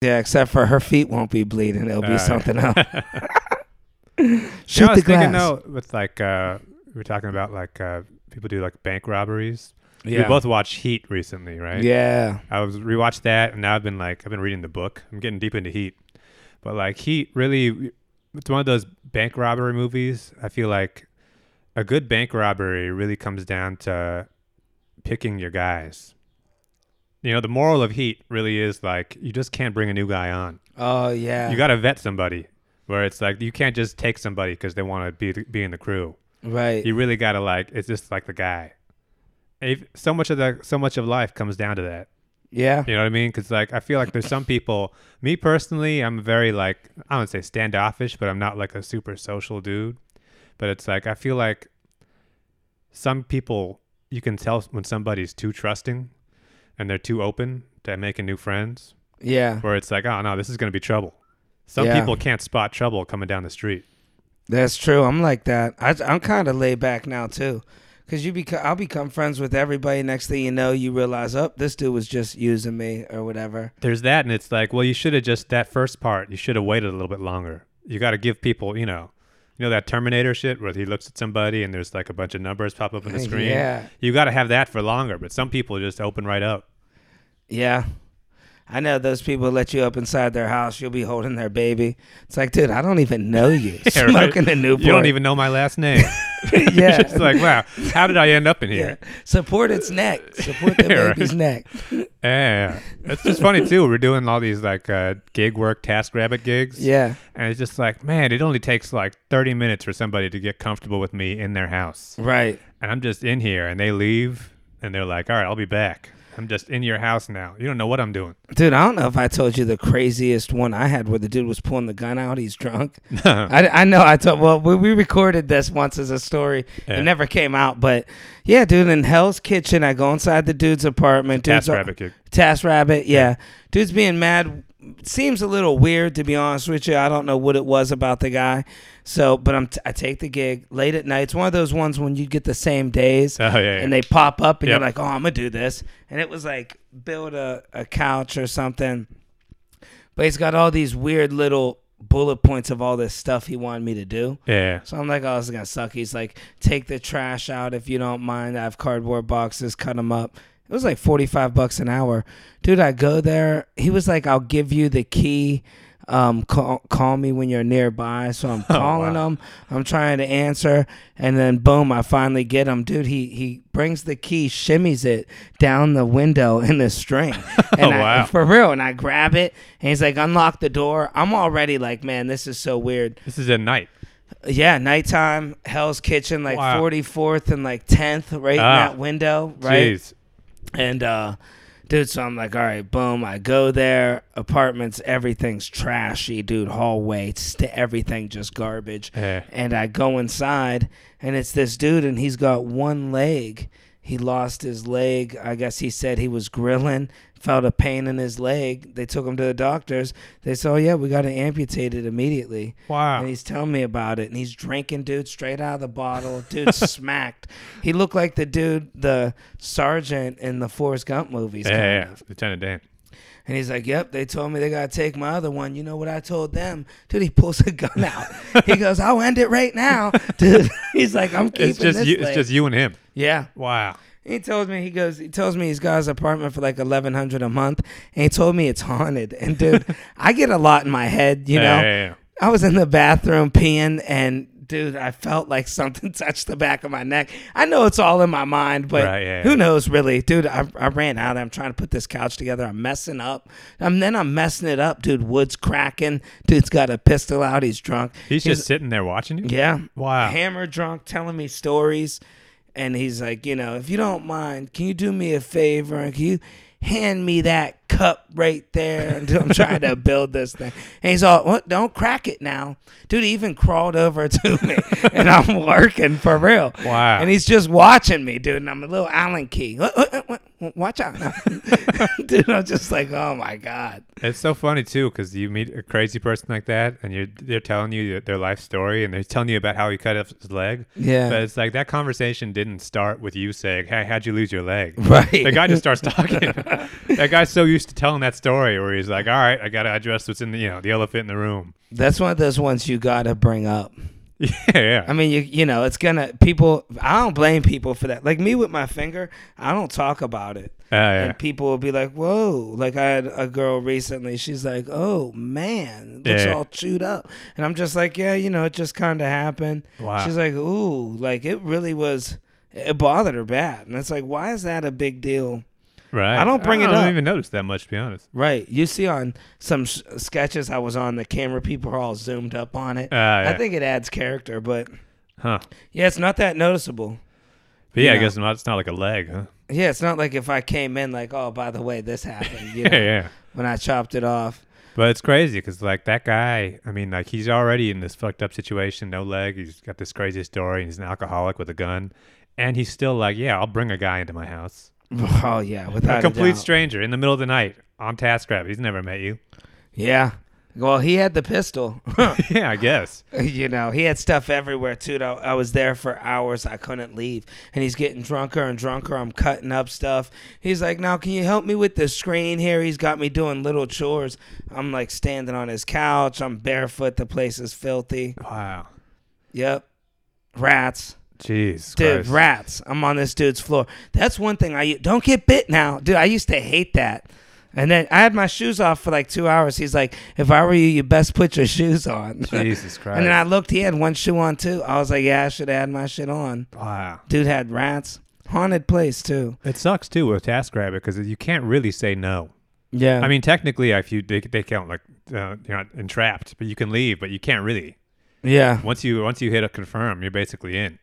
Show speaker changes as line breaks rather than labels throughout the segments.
Yeah, except for her feet won't be bleeding. It'll be something else.
You know,
Shoot
I was
the glass.
thinking though, with like uh, we are talking about like uh, people do like bank robberies.
yeah.
We both watched Heat recently, right?
Yeah.
I was rewatched that, and now I've been like I've been reading the book. I'm getting deep into Heat, but like Heat really, it's one of those bank robbery movies. I feel like a good bank robbery really comes down to picking your guys. You know, the moral of Heat really is like you just can't bring a new guy on.
Oh yeah.
You got to vet somebody. Where it's like you can't just take somebody because they want to be be in the crew.
right.
You really got to like it's just like the guy. If, so much of the so much of life comes down to that.
yeah.
You know what I mean? Because like I feel like there's some people. Me personally, I'm very like I don't say standoffish, but I'm not like a super social dude. But it's like I feel like some people you can tell when somebody's too trusting, and they're too open to making new friends.
Yeah.
Where it's like, oh no, this is gonna be trouble. Some
Yeah.
people can't spot trouble coming down the street.
That's true. I'm like that. I, I'm kind of laid back now too, because you become I'll become friends with everybody. Next thing you know, you realize, oh, this dude was just using me or whatever.
There's that, and it's like, well, you should have just that first part. You should have waited a little bit longer. You got to give people, you know, you know that Terminator shit where he looks at somebody and there's like a bunch of numbers pop up on the screen.
Yeah.
You got to have that for longer, but some people just open right up.
Yeah. I know those people let you up inside their house. You'll be holding their baby. It's like, dude, I don't even know you.
Yeah, right.
Smoking a Newport.
You don't even know my last name.
yeah.
it's like, wow, how did I end up in
yeah.
here?
Support its neck. Support the
Yeah, right.
baby's neck.
Yeah, it's just funny too. We're doing all these like uh, gig work, TaskRabbit gigs.
Yeah.
and it's just like, man, it only takes like 30 minutes for somebody to get comfortable with me in their house.
Right.
and I'm just in here, and they leave, and they're like, "All right, I'll be back. I'm just in your house now. You don't know what I'm doing."
Dude, I don't know if I told you the craziest one I had where the dude was pulling the gun out. He's drunk. I, I know I told, well, we, we recorded this once as a story.
Yeah.
It never came out. But yeah, dude, in Hell's Kitchen, I go inside the dude's apartment. Dude's
TaskRabbit gig.
TaskRabbit, yeah. Dude's being mad. Seems a little weird to be honest with you. I don't know what it was about the guy. So, but I'm t- I take the gig late at night. It's one of those ones when you get the same days
Oh yeah, yeah.
and they pop up and
Yep.
you're like, oh, I'm gonna do this. And it was like build a, a couch or something. But he's got all these weird little bullet points of all this stuff he wanted me to do.
yeah.
So I'm like, oh, this is gonna suck. He's like, take the trash out if you don't mind. I have cardboard boxes, cut them up. It was like 45 bucks an hour. Dude, I go there. He was like, I'll give you the key. Um, call, call me when you're nearby. So I'm
Oh,
calling
wow.
him. I'm trying to answer, and then boom, I finally get him. Dude, he he brings the key, shimmies it down the window in the string, and I,
Oh, wow.
for real. And I grab it, and he's like, unlock the door. I'm already like, man, this is so weird.
This is at night.
Yeah, nighttime, Hell's Kitchen, like
Wow.
44th and like 10th, right in
Ah.
that window, right?
Jeez.
And uh dude, so I'm like, all right, boom, I go there, apartments, everything's trashy, dude, hallway, st- everything just garbage.
Yeah.
And I go inside and it's this dude and he's got one leg. He lost his leg. I guess he said he was grilling, felt a pain in his leg. They took him to the doctors. They said, "Oh yeah, we got to amputate it immediately."
Wow.
And he's telling me about it. And he's drinking, dude, straight out of the bottle. Dude, smacked. He looked like the dude, the sergeant in the Forrest Gump movies.
yeah,
kind
yeah,
of.
Lieutenant Dan.
And he's like, Yep, they told me they got to take my other one. You know what I told them? Dude, he pulls a gun out. he goes, I'll end it right now. Dude, he's like, I'm keeping
It's just
this
you.
leg."
It's just you and him.
Yeah.
Wow.
He tells me he goes. He tells me he's got his apartment for like eleven hundred a month, and he told me it's haunted. And dude, I get a lot in my head. You know,
Yeah, yeah, yeah.
I was in the bathroom peeing, and dude, I felt like something touched the back of my neck. I know it's all in my mind, but
Right, yeah.
who knows, really, dude? I, I ran out. I'm trying to put this couch together. I'm messing up. And then I'm messing it up, dude. Wood's cracking. Dude's got a pistol out. He's drunk.
He's just sitting there watching you.
Yeah.
Wow.
Hammer drunk, telling me stories. And he's like, you know, if you don't mind, can you do me a favor and can you hand me that cup right there? And I'm trying to build this thing. And he's all, what? Don't crack it now. Dude he even crawled over to me and I'm working for real.
Wow.
And he's just watching me, dude. And I'm a little Allen key. What- what- what- Watch out. dude, I'm just like, oh my God.
It's so funny too because you meet a crazy person like that, and you're they're telling you their life story, and they're telling you about how he cut off his leg.
Yeah.
But it's like that conversation didn't start with you saying, "Hey, how'd you lose your leg?"
Right.
The guy just starts talking. that guy's so used to telling that story where he's like, "All right, I got to address what's in the you know the elephant in the room."
That's one of those ones you gotta bring up.
Yeah, yeah.
I mean, you you know, it's gonna people. I don't blame people for that. Like me with my finger, I don't talk about it,
Uh, yeah.
and people will be like, "Whoa!" Like I had a girl recently. She's like, "Oh man, looks
Yeah.
all chewed up," and I'm just like, "Yeah, you know, it just kind of happened."
Wow.
She's like, "Ooh, like it really was." It bothered her bad, and it's like, why is that a big deal?
Right.
I don't bring it.
I
don't
even notice that much, to be honest.
Right. You see on some s- sketches I was on, the camera people are all zoomed up on it.
Uh, yeah.
I think it adds character, but
huh?
yeah, it's not that noticeable.
But yeah,
You
I guess not, it's not like a leg, huh?
Yeah, it's not like if I came in like, oh, by the way, this happened. You
Yeah,
know,
yeah.
when I chopped it off.
But it's crazy because like that guy, I mean, like he's already in this fucked up situation, no leg. He's got this crazy story. He's an alcoholic with a gun, and he's still like, yeah, I'll bring a guy into my house,
Oh yeah, without
a complete
doubt.
stranger in the middle of the night on TaskRabbit. He's never met you.
Yeah. Well, he had the pistol.
yeah, I guess.
you know, he had stuff everywhere too. though. I was there for hours. I couldn't leave, and he's getting drunker and drunker. I'm cutting up stuff. He's like, "Now, can you help me with the screen here?" He's got me doing little chores. I'm like standing on his couch. I'm barefoot. The place is filthy.
Wow.
Yep, rats.
Jeez.
Dude,
Christ.
rats. I'm on this dude's floor. That's one thing I don't get bit now. Dude, I used to hate that. And then I had my shoes off for like two hours. He's like, if I were you, you best put your shoes on.
Jesus Christ.
and then I looked, he had one shoe on too. I was like, yeah, I should have had my shit on.
wow.
Dude had rats. Haunted place too.
It sucks too with TaskRabbit because you can't really say no.
Yeah.
I mean, technically, if you they, they count like uh, you're not entrapped, but you can leave, but you can't really.
yeah.
Once you once you hit a confirm, you're basically in.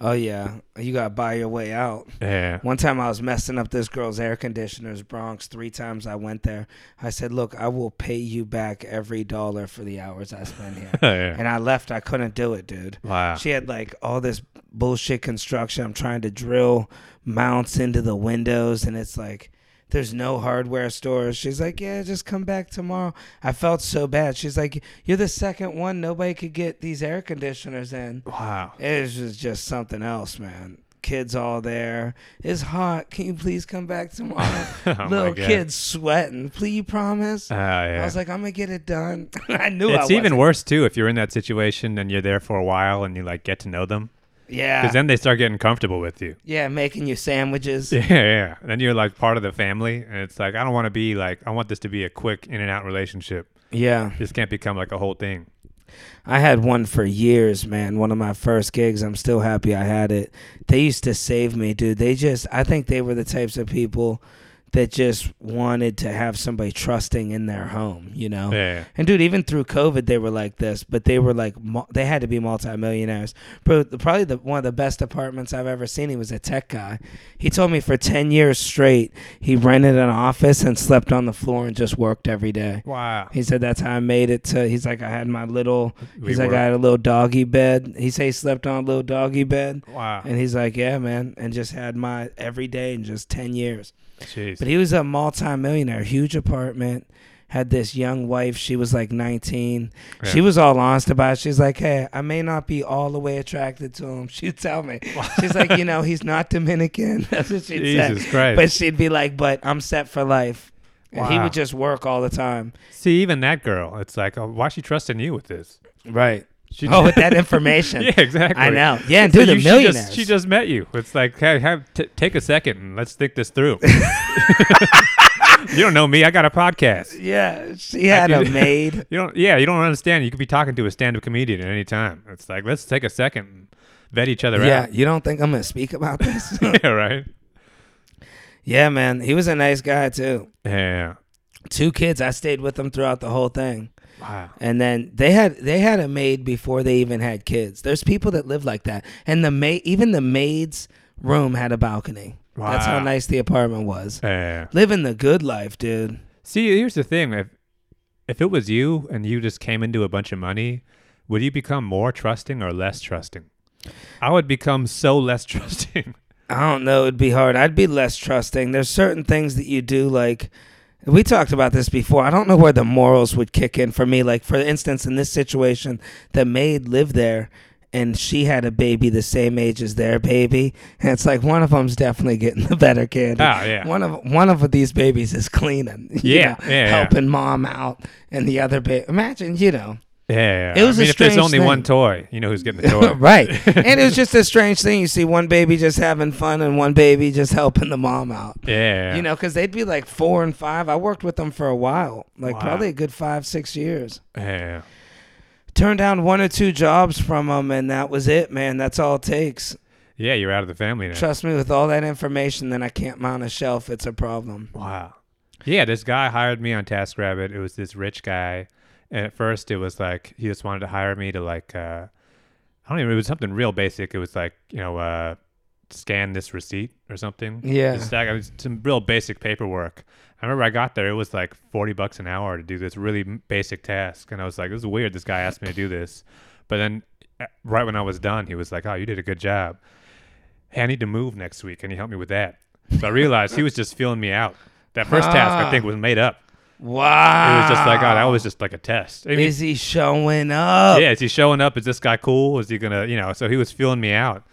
Oh yeah. You gotta buy your way out.
Yeah.
One time I was messing up this girl's air conditioners, Bronx. Three times I went there. I said, "Look, I will pay you back every dollar for the hours I spend here."
yeah.
and I left. I couldn't do it, dude.
Wow.
She had like all this bullshit construction. I'm trying to drill mounts into the windows, and it's like there's no hardware stores. She's like, yeah, just come back tomorrow. I felt so bad. She's like, you're the second one. Nobody could get these air conditioners in.
Wow.
It was just, something else, man. Kids all there. It's hot. Can you please come back tomorrow?
Oh
Little kids sweating. Please, promise?
Ah, yeah.
I was like, I'm gonna get it done. I knew
it's
I
even worse too if you're in that situation and you're there for a while and you like get to know them
Yeah,
because then they start getting comfortable with you.
yeah, making you sandwiches.
Yeah, yeah. And Then you're like part of the family, and it's like I don't want to be like I want this to be a quick in and out relationship.
Yeah.
This can't become like a whole thing.
I had one for years, man. One of my first gigs. I'm still happy I had it. They used to save me, dude. They just, I think they were the types of people that just wanted to have somebody trusting in their home, you know?
Yeah.
And dude, even through COVID, they were like this, but they were like, they had to be multimillionaires. But probably the, one of the best apartments I've ever seen. He was a tech guy. He told me for 10 years straight, he rented an office and slept on the floor and just worked every day.
Wow.
He said that's how I made it to. He's like I had my little.
We
He's like
were-
I had a little doggy bed. He said he slept on a little doggy bed,
Wow.
and he's like yeah man, and just had my every day in just ten years.
Jeez.
But he was a multi-millionaire, huge apartment. Had this young wife. She was like 19. She was all honest about it. She's like, hey, I may not be all the way attracted to him. She'd tell me. She's like, you know, he's not Dominican. That's what she'd say.
Jesus Christ.
But she'd be like, but I'm set for life. And he would just work all the time.
See, even that girl, it's like, oh, why is she trusting you with this?
Right.
She
Oh, with that information.
yeah, exactly.
I know. Yeah, and
So
dude, the
you- she
millionaires.
just, she just met you. It's like, hey, have, t- take a second and let's think this through. you don't know me. I got a podcast.
yeah, she had a maid.
You don't. Yeah, you don't understand. You could be talking to a stand-up comedian at any time. It's like, let's take a second and vet each other
yeah,
out.
Yeah, you don't think I'm gonna speak about this?
yeah, right.
yeah, man, he was a nice guy too.
Yeah.
Two kids. I stayed with them throughout the whole thing,
Wow.
and then they had they had a maid before they even had kids. There's people that live like that, and the maid, even the maid's room had a balcony. That's how nice the apartment was.
Yeah.
Living the good life, dude.
See, here's the thing: if if it was you and you just came into a bunch of money, would you become more trusting or less trusting? I would become so less trusting.
I don't know. It'd be hard. I'd be less trusting. There's certain things that you do, like we talked about this before. I don't know where the morals would kick in for me. Like for instance, in this situation, the maid lived there, and she had a baby the same age as their baby, and it's like one of them's definitely getting the better candy.
Oh, yeah.
One of one of these babies is cleaning. you
Yeah,
know,
yeah, yeah.
helping mom out, and the other baby. Imagine, you know.
Yeah,
It was
I
a
mean, if there's only
thing.
one toy, you know who's getting the toy.
right. And it was just a strange thing. You see one baby just having fun and one baby just helping the mom out.
Yeah,
You know, because they'd be like four and five. I worked with them for a while, like
Wow.
probably a good five, six years.
yeah.
Turned down one or two jobs from them, and that was it, man. That's all it takes.
Yeah, you're out of the family now.
Trust me, with all that information, then I can't mount a shelf. It's a problem.
Wow. Yeah, this guy hired me on TaskRabbit. It was this rich guy, and at first it was like he just wanted to hire me to like uh, I don't even. It was something real basic. It was like you know uh, scan this receipt or something.
Yeah.
It's like- it was some real basic paperwork. I remember I got there. It was like forty bucks an hour to do this really basic task, and I was like, "This is weird." This guy asked me to do this, but then uh, right when I was done, he was like, "Oh, you did a good job. Hey, I need to move next week. Can you help me with that?" So I realized he was just feeling me out. That first task, I think, was made up.
Wow.
It was just like, oh, that was just like a test. I mean,
Is he showing up?
yeah, is he showing up? Is this guy cool? Is he gonna, you know? So he was feeling me out.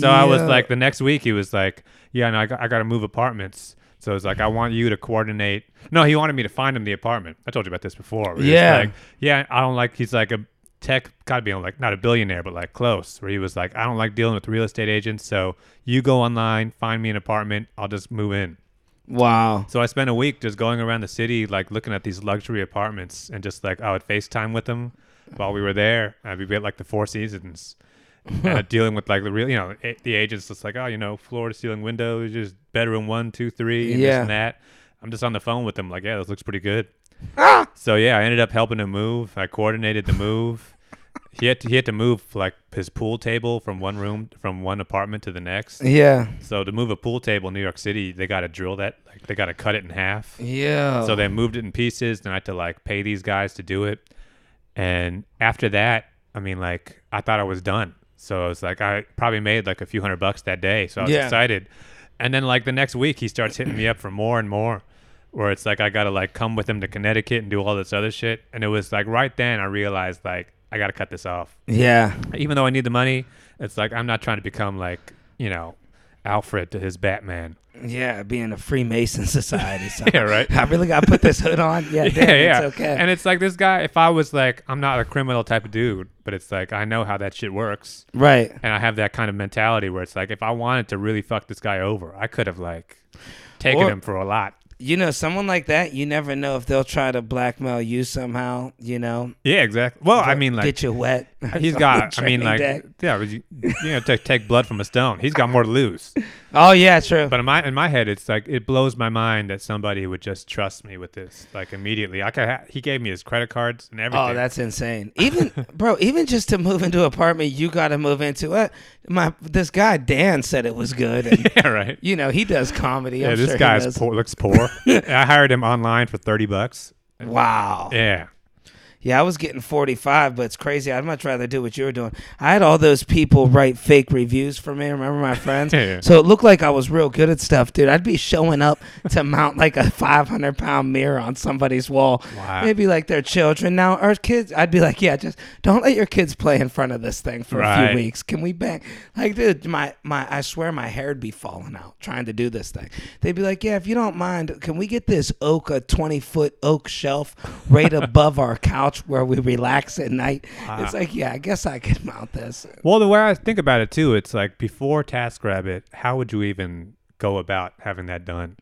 So I was like, the next week he was like, yeah, no, I got, I got to move apartments. So it's like, I want you to coordinate. No, he wanted me to find him the apartment. I told you about this before. Where he was
Yeah.
like, yeah, I don't like. He's like a tech, got to be like not a billionaire, but like close. Where he was like, I don't like dealing with real estate agents. So you go online, find me an apartment. I'll just move in.
Wow.
So I spent a week just going around the city, like looking at these luxury apartments, and just like I would FaceTime with them while we were there. I'd be at like the Four Seasons, uh, dealing with like the real, you know, a- the agents just like, oh, you know, floor to ceiling windows, just bedroom one, two, three, and this
Yeah.
and that. I'm just on the phone with them, like, yeah, this looks pretty good.
Ah!
So yeah, I ended up helping him move. I coordinated the move. He had to, he had to move like his pool table from one room from one apartment to the next.
Yeah.
So to move a pool table in New York City, they got to drill that, like they got to cut it in half.
Yeah.
So they moved it in pieces, and I had to like pay these guys to do it. And after that, I mean, like I thought I was done. So I was like, I probably made like a few hundred bucks that day. So I was
Yeah.
excited. And then like the next week, he starts hitting me up for more and more. Where it's like I gotta like come with him to Connecticut and do all this other shit. And it was like right then I realized like I gotta cut this off.
yeah.
Even though I need the money, it's like I'm not trying to become like you know Alfred to his Batman.
Yeah. Being a Freemason society. So
Yeah, right.
I really got to put this hood on. Yeah.
yeah,
damn,
yeah.
It's okay.
And it's like this guy. If I was like, I'm not a criminal type of dude, but it's like I know how that shit works,
right.
and I have that kind of mentality where it's like, if I wanted to really fuck this guy over, I could have like taken
Or-
him for a lot.
You know, someone like that, you never know if they'll try to blackmail you somehow. You know,
Yeah, exactly. Well, I mean, like
get you wet.
He's got. I mean, like,
deck.
yeah, but you, you know, take take blood from a stone. He's got more to lose.
Oh yeah, true.
But in my in my head, it's like it blows my mind that somebody would just trust me with this, like immediately. I could. Ha- he gave me his credit cards and everything.
Oh, that's insane. Even bro, even just to move into an apartment you got to move into. Uh, my this guy Dan said it was good, and
yeah, right.
you know he does comedy.
Yeah,
I'm
this
sure he
guy's poor, looks poor. I hired him online for thirty bucks.
Wow.
Yeah,
Yeah, I was getting 45, but it's crazy. I'd much rather do what you were doing. I had all those people write fake reviews for me. Remember my friends?
Yeah.
So it looked like I was real good at stuff, dude. I'd be showing up to mount like a 500 pound mirror on somebody's wall.
Wow.
Maybe like their children. Now, our kids, I'd be like, yeah, just don't let your kids play in front of this thing for a few weeks. Can we bang? Like, dude, my, my, I swear my hair'd be falling out trying to do this thing. They'd be like, yeah, if you don't mind, can we get this oak, a 20 foot oak shelf right above our couch where we relax at night? It's ah. like, yeah, I guess I could mount this.
Well, the way I think about it too, it's like before TaskRabbit, how would you even go about having that done?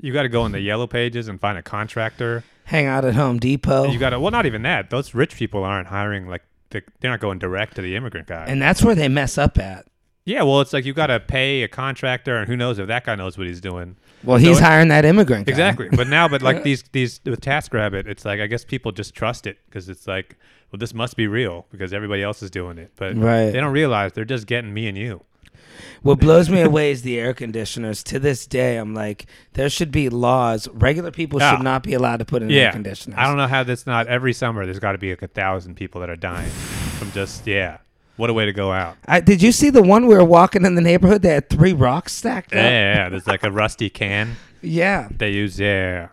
You got to go in the yellow pages and find a contractor.
Hang out at Home Depot.
You got to. Well, not even that. Those rich people aren't hiring like the, they're not going direct to the immigrant guy.
and that's where they mess up at.
yeah, well, it's like you got to pay a contractor, and who knows if that guy knows what he's doing.
Well, he's
So-
hiring that immigrant guy.
Exactly. But now, but like these these with TaskRabbit, it's like I guess people just trust it because it's like, well, this must be real because everybody else is doing it. But
Right.
they don't realize they're just getting me and you.
What blows me away is the air conditioners. To this day, I'm like, there should be laws. Regular people should ah. not be allowed to put in air
Yeah.
conditioners.
I don't know how that's not every summer. There's got to be like a thousand people that are dying from just yeah. What a way to go out.
I, did you see the one we were walking in the neighborhood? They had three rocks stacked up.
yeah, yeah. There's like a rusty can
Yeah.
they use. Yeah.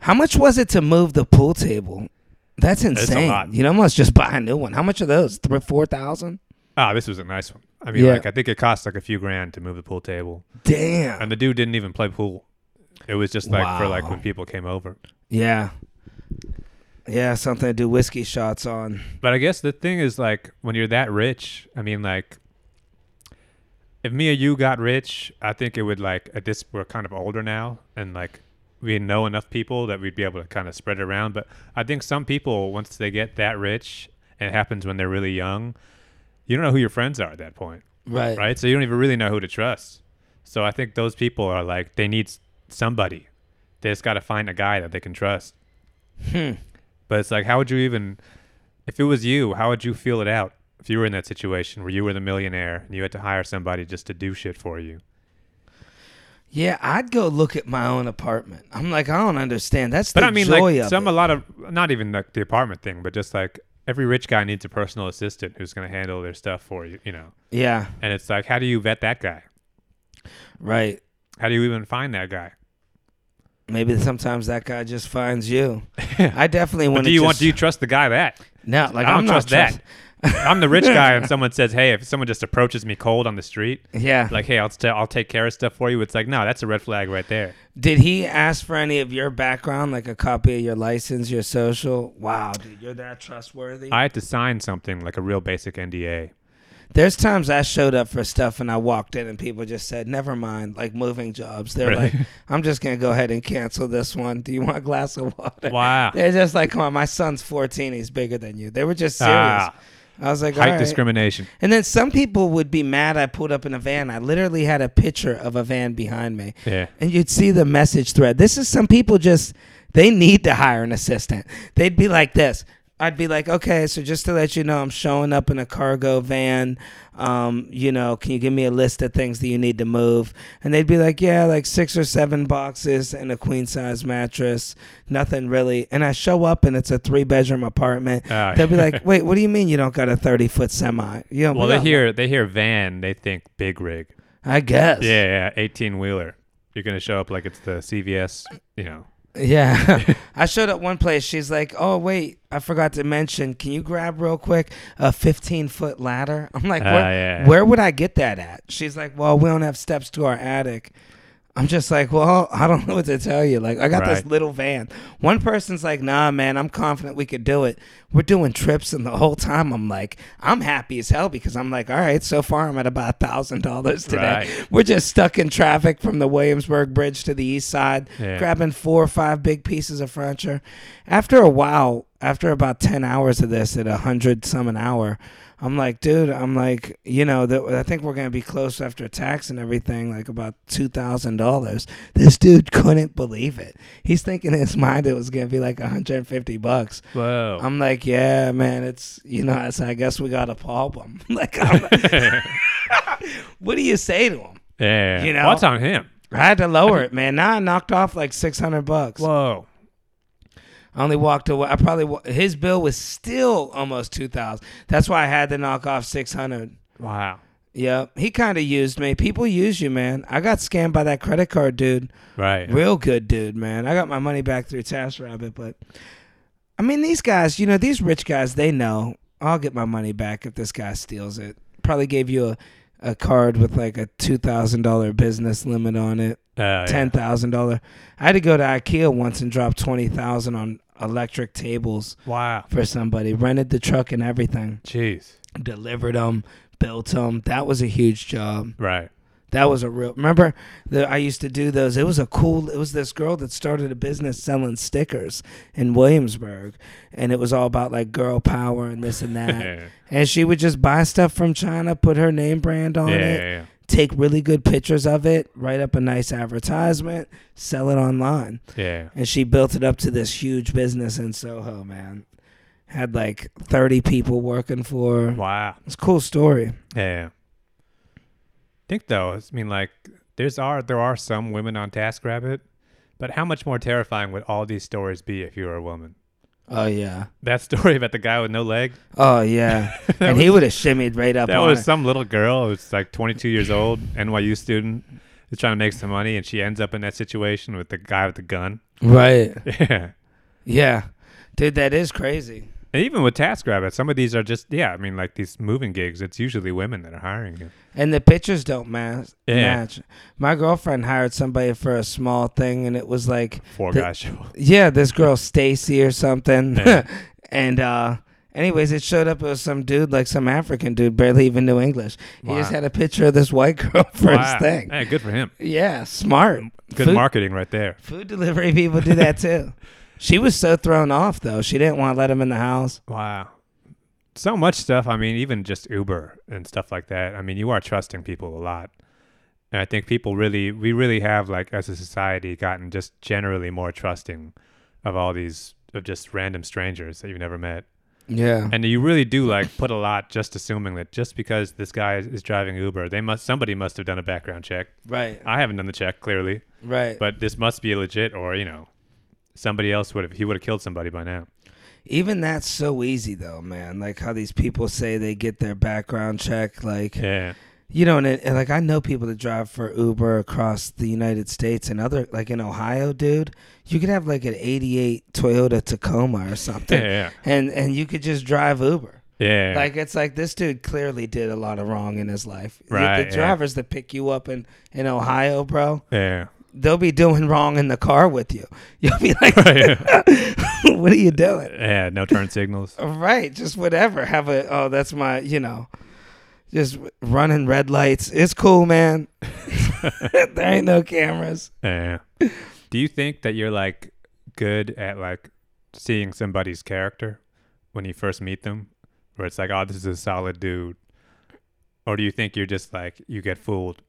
How much was it to move the pool table? That's insane. You'd almost just buy a new one. How much are those? Three, four thousand?
Ah, this was a nice one. I mean,
Yeah.
like I think it cost like a few grand to move the pool table,
Damn.
and the dude didn't even play pool. It was just like for like when people came over.
Yeah. Yeah, something to do whiskey shots on.
But I guess the thing is like when you're that rich, I mean like if me or you got rich, I think it would like at this we're kind of older now and like we know enough people that we'd be able to kind of spread it around. But I think some people once they get that rich and it happens when they're really young, you don't know who your friends are at that point.
Right.
Right? So you don't even really know who to trust. So I think those people are like they need somebody. They just gotta find a guy that they can trust.
Hmm.
But it's like, how would you even, if it was you, how would you feel it out if you were in that situation where you were the millionaire and you had to hire somebody just to do shit for you?
Yeah, I'd go look at my own apartment. I'm like, I don't understand. That's
But
the
I mean,
joy
like
of
some
it.
a lot of not even like the apartment thing, but just like every rich guy needs a personal assistant who's going to handle their stuff for you, you know.
Yeah,
And it's like, how do you vet that guy?
right.
How do you even find that guy?
Maybe sometimes that guy just finds you. I definitely want
do
to.
you
just,
want? Do you trust the guy that?
No, like
I don't
I'm not
trust that. I'm the rich guy, and someone says, "Hey, if someone just approaches me cold on the street,
Yeah.
like, hey, I'll i I'll take care of stuff for you," it's like, no, that's a red flag right there.
Did he ask for any of your background, like a copy of your license, your social? Wow, dude, you're that trustworthy.
I had to sign something like a real basic NDA.
There's times I showed up for stuff and I walked in and people just said, "Never mind," like moving jobs. They're
Really?
like, "I'm just gonna go ahead and cancel this one. Do you want a glass of water?"
Wow.
They're just like, "Come on, my son's 14. He's bigger than you." They were just serious.
Ah,
I was like,
height
"All right."
discrimination.
And then some people would be mad I pulled up in a van. I literally had a picture of a van behind me.
Yeah.
And you'd see the message thread. This is some people just they need to hire an assistant. They'd be like this. I'd be like, okay, so just to let you know, I'm showing up in a cargo van. Um, you know, can you give me a list of things that you need to move? And they'd be like, yeah, like six or seven boxes and a queen size mattress. Nothing really. And I show up and it's a three bedroom apartment.
Ah.
They'll be like, wait, what do you mean you don't got a 30 foot semi? You know,
well, they hear they hear van, they think big rig.
I guess.
Yeah, yeah, eighteen wheeler. You're gonna show up like it's the CVS, you know.
Yeah. I showed up one place. She's like, oh, wait, I forgot to mention. Can you grab real quick a 15 foot ladder? I'm like,
Ah,
where,
yeah.
where would I get that at? She's like, well, we don't have steps to our attic. I'm just like, well, I don't know what to tell you. Like, I got this little van. One person's like, nah, man, I'm confident we could do it. We're doing trips, and the whole time I'm like, I'm happy as hell because I'm like, all right, so far I'm at about a thousand dollars today.
Right.
We're just stuck in traffic from the Williamsburg Bridge to the east side,
Yeah.
grabbing four or five big pieces of furniture. After a while, after about ten hours of this at a hundred some an hour, I'm like, dude, I'm like, you know, that I think we're gonna be close after tax and everything, like about two thousand dollars. This dude couldn't believe it. He's thinking in his mind it was gonna be like 150 bucks.
Whoa.
I'm like, yeah, man, it's you know, it's, I guess we got a problem. like, I'm, what do you say to him?
yeah.
you know?
What's on him?
I had to lower it, man. Now I knocked off like 600 bucks.
Whoa.
I only walked away. I probably his bill was still almost 2000. That's why I had to knock off 600.
Wow.
Yep. He kind of used me. People use you, man. I got scammed by that credit card dude.
Right.
Real good dude, man. I got my money back through TaskRabbit, but I mean, these guys, you know, these rich guys, they know I'll get my money back if this guy steals it. Probably gave you a, a card with like a $2,000 business limit on it.
Uh, yeah.
ten thousand dollar. I had to go to IKEA once and drop twenty thousand on electric tables
Wow.
for somebody. Rented the truck and everything.
Jeez.
Delivered them, built them. That was a huge job.
Right.
That was a real. Remember, the, I used to do those. It was a cool. It was this girl that started a business selling stickers in Williamsburg, and it was all about like girl power and this and that. and she would just buy stuff from China, put her name brand on
Yeah,
it,
yeah,
take really good pictures of it, write up a nice advertisement, sell it online.
yeah.
And she built it up to this huge business in Soho, man. Had like 30 people working for her.
Wow.
It's a cool story.
Yeah. think though, I mean, like, there's are there are some women on TaskRabbit, but how much more terrifying would all these stories be if you were a woman?
Oh, yeah.
That story about the guy with no leg.
Oh, yeah. And he would have shimmied right up
That was
her.
some little girl who's like 22 years old, NYU student, is trying to make some money, and she ends up in that situation with the guy with the gun.
Right.
Yeah,
Yeah. Dude, that is crazy.
And even with TaskRabbit, some of these are just yeah. I mean, like these moving gigs, it's usually women that are hiring you.
And the pictures don't match.
Yeah.
match. My girlfriend hired somebody for a small thing, and it was like,
Four show.
yeah, this girl Stacy or something.
Yeah.
and uh anyways, it showed up it was some dude, like some African dude, barely even knew English. He just had a picture of this white girl for
Wow.
his thing.
Hey, good for him.
Yeah, smart.
Good
Food-
marketing right there.
Food delivery people do that too. She was so thrown off though. She didn't want to let him in the house.
Wow. So much stuff. I mean, even just Uber and stuff like that. I mean, you are trusting people a lot. And I think people really, we really have, like, as a society, gotten just generally more trusting of all these, of just random strangers that you've never met.
Yeah.
And you really do, like, put a lot just assuming that just because this guy is, is driving Uber, they must, somebody must have done a background check.
Right.
I haven't done the check, clearly,
Right.
but this must be legit or, you know, somebody else would have, he would have killed somebody by now.
Even that's so easy though, man. Like how these people say they get their background check like
Yeah.
you know, and, it, and like I know people that drive for Uber across the United States and other like in Ohio, dude. You could have like an '88 Toyota Tacoma or something,
Yeah.
and and you could just drive Uber.
Yeah.
Like it's like this dude clearly did a lot of wrong in his life. The-
Right,
The,
yeah.
drivers that pick you up in in Ohio, bro,
yeah.
They'll be doing wrong in the car with you. You'll be like. "What are you doing?"
Yeah, no turn signals.
Right, just whatever. Have a oh, that's my you know, just running red lights. It's cool, man. there ain't no cameras.
Yeah. Do you think that you're like good at like seeing somebody's character when you first meet them? Where it's like, oh, this is a solid dude. Or do you think you're just like you get fooled?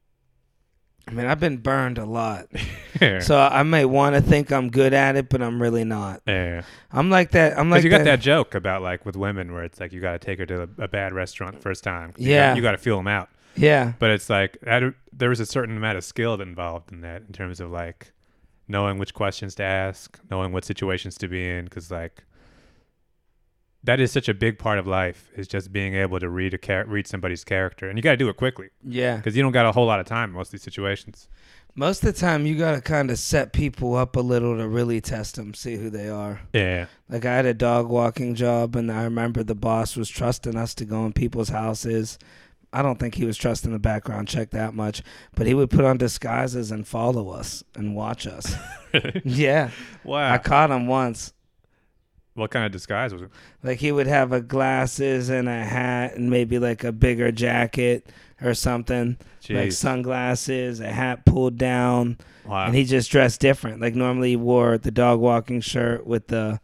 I mean, I've been burned a lot,
yeah.
so I may want to think I'm good at it, but I'm really not.
yeah.
I'm like that. I'm like
you got
the-
that joke about like with women where it's like you got to take her to a, a bad restaurant first time. You
Yeah.
Got, you got to feel them out.
Yeah,
But it's like that, there was a certain amount of skill involved in that in terms of like knowing which questions to ask, knowing what situations to be in, because like that is such a big part of life is just being able to read a char- read somebody's character, and you got to do it quickly
yeah.
because you don't got a whole lot of time in most of these situations.
Most of the time, you gotta kind of set people up a little to really test them, see who they are.
Yeah,
Like I had a dog walking job, and I remember the boss was trusting us to go in people's houses. I don't think he was trusting the background check that much, but he would put on disguises and follow us and watch us. yeah,
wow.
I caught him once.
What kind of disguise was it?
Like he would have a glasses and a hat and maybe like a bigger jacket or something, like sunglasses, a hat pulled down,
wow.
and he just dressed different. Like normally he wore the dog walking shirt with the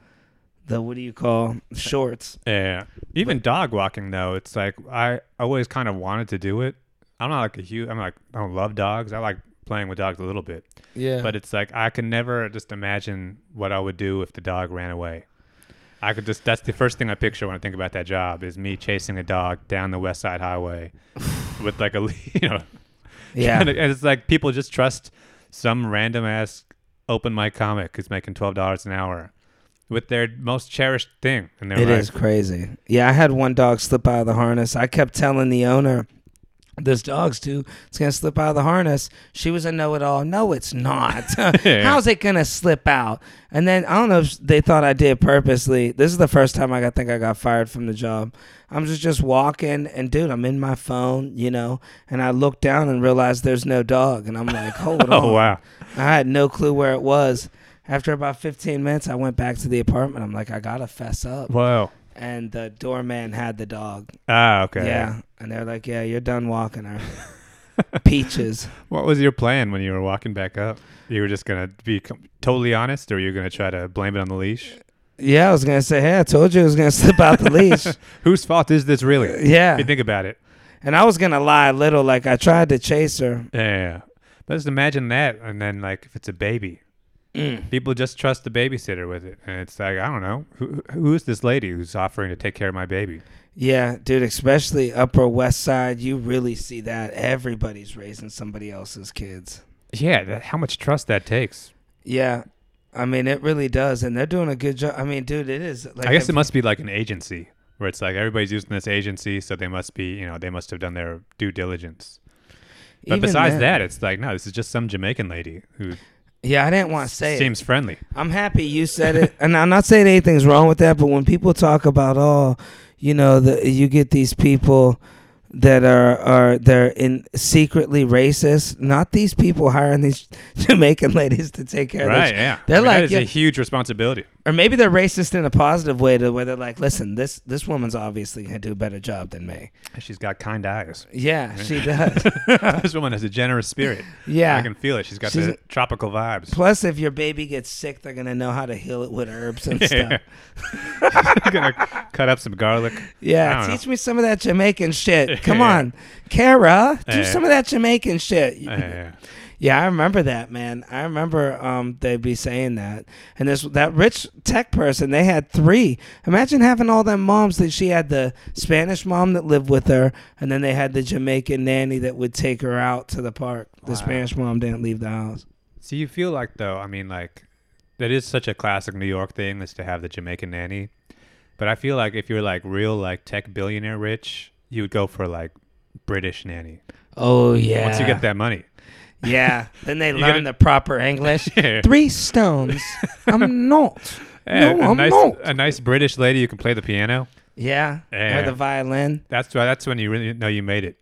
the what do you call shorts.
Yeah. Even dog walking though, it's like I always kind of wanted to do it. I'm not like a huge. I'm like I don't love dogs. I like playing with dogs a little bit,
Yeah,
but it's like I can never just imagine what I would do if the dog ran away. I could just. That's the first thing I picture when I think about that job is me chasing a dog down the West Side Highway with like a you know.
yeah.
and it's like people just trust some random ass open mic comic who's making twelve dollars an hour with their most cherished thing in their
It
life.
is crazy. Yeah, I had one dog slip out of the harness. I kept telling the owner, "This dog's too. It's gonna slip out of the harness." She was a know-it-all. No, it's not.
Yeah.
How's it gonna slip out? And then I don't know if they thought I did purposely. This is the first time I got think I got fired from the job. I'm just just walking, and dude, I'm in my phone, you know, and I look down and realize there's no dog, and I'm like, hold on.
Oh wow.
I had no clue where it was. After about 15 minutes, I went back to the apartment. I'm like, I gotta fess up.
Wow
And the doorman had the dog.
Ah, okay.
Yeah. And they're like, Yeah, you're done walking her. Peaches.
What was your plan when you were walking back up? You were just gonna be com- totally honest, or you were gonna try to blame it on the leash?
Yeah, I was gonna say, Hey, I told you I was gonna slip out the leash.
Whose fault is this really? If
yeah.
you think about it.
And I was gonna lie a little, like I tried to chase her.
Yeah. But just imagine that, and then like if it's a baby,
Mm.
people just trust the babysitter with it, and it's like I don't know who who is this lady who's offering to take care of my baby?
Yeah, dude, especially Upper West Side, you really see that. Everybody's raising somebody else's kids.
Yeah, that, how much trust that takes.
Yeah. I mean, it really does, and they're doing a good job. I mean, dude, it is. Like,
I guess it must be like an agency where it's like everybody's using this agency, so they must be you know they must have done their due diligence. But
even
besides
then-
that, it's like no, this is just some Jamaican lady who
Yeah, I didn't want to say it.
Seems friendly.
I'm happy you said it, and I'm not saying anything's wrong with that. But when people talk about, oh, you know, the you get these people that are are they're in secretly racist. Not these people hiring these Jamaican ladies to take care of
Right.
this.
Yeah.
They're
I mean,
like,
that is
yeah.
a huge responsibility.
Or maybe they're racist in a positive way, to where they're like, listen, this this woman's obviously gonna do a better job than me.
She's got kind eyes.
Yeah, she does.
this woman has a generous spirit.
Yeah.
I can feel it. She's got
She's
the tropical vibes.
Plus, if your baby gets sick, they're gonna know how to heal it with herbs and
Yeah.
stuff.
gonna cut up some garlic.
Yeah, teach me some of that Jamaican shit. Come on, Kara, do
Yeah.
some of that Jamaican shit.
Yeah.
Yeah, I remember that, man. I remember um, they'd be saying that. And this that rich tech person, they had three. Imagine having all them moms that she had the Spanish mom that lived with her, and then they had the Jamaican nanny that would take her out to the park. The
Wow.
Spanish mom didn't leave the house.
So you feel like though, I mean, like that is such a classic New York thing is to have the Jamaican nanny. But I feel like if you're like real like tech billionaire rich, you would go for like British nanny.
Oh yeah.
Once you get that money.
Yeah. Then they learn
gotta-
the proper English.
Yeah.
Three stones. I'm not.
Yeah,
no,
a
I'm
nice
not.
a nice British lady who can play the piano.
Yeah. Or the violin.
That's why that's when you really know you made it.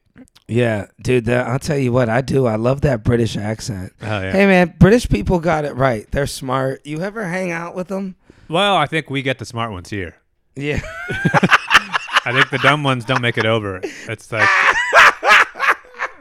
Yeah, dude. That, I'll tell you what I do. I love that British accent.
Oh yeah.
Hey man, British people got it right. They're smart. You ever hang out with them?
Well, I think we get the smart ones here.
Yeah.
I think the dumb ones don't make it over. It's like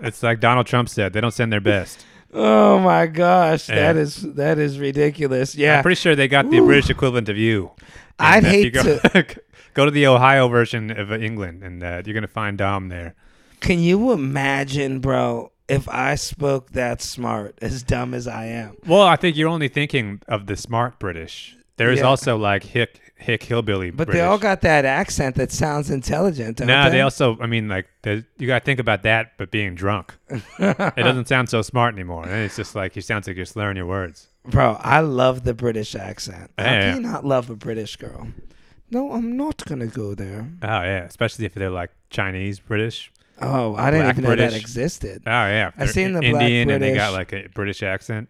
it's like Donald Trump said, they don't send their best.
Oh my gosh,
Yeah.
that is that is ridiculous. Yeah.
I'm pretty sure they got the British equivalent of you.
I'd
uh,
hate
you go, go to the Ohio version of England, and uh, you're gonna find Dom there.
Can you imagine, bro, if I spoke that smart, as dumb as I am?
Well, I think you're only thinking of the smart British. There is
Yeah.
also like hick hick hillbilly.
But
British.
they all got that accent that sounds intelligent.
No,
they?
they also. I mean, like you got to think about that, but being drunk, it doesn't sound so smart anymore. And it's just like you sounds like you're slurring your words.
Bro, I love the British accent. How
Yeah.
can you not love a British girl? No, I'm not gonna go there.
Oh yeah, especially if they're like Chinese British.
Oh, I didn't even know that existed.
Oh yeah,
I've
They're
seen the
I-
black
Indian and they got like a British accent.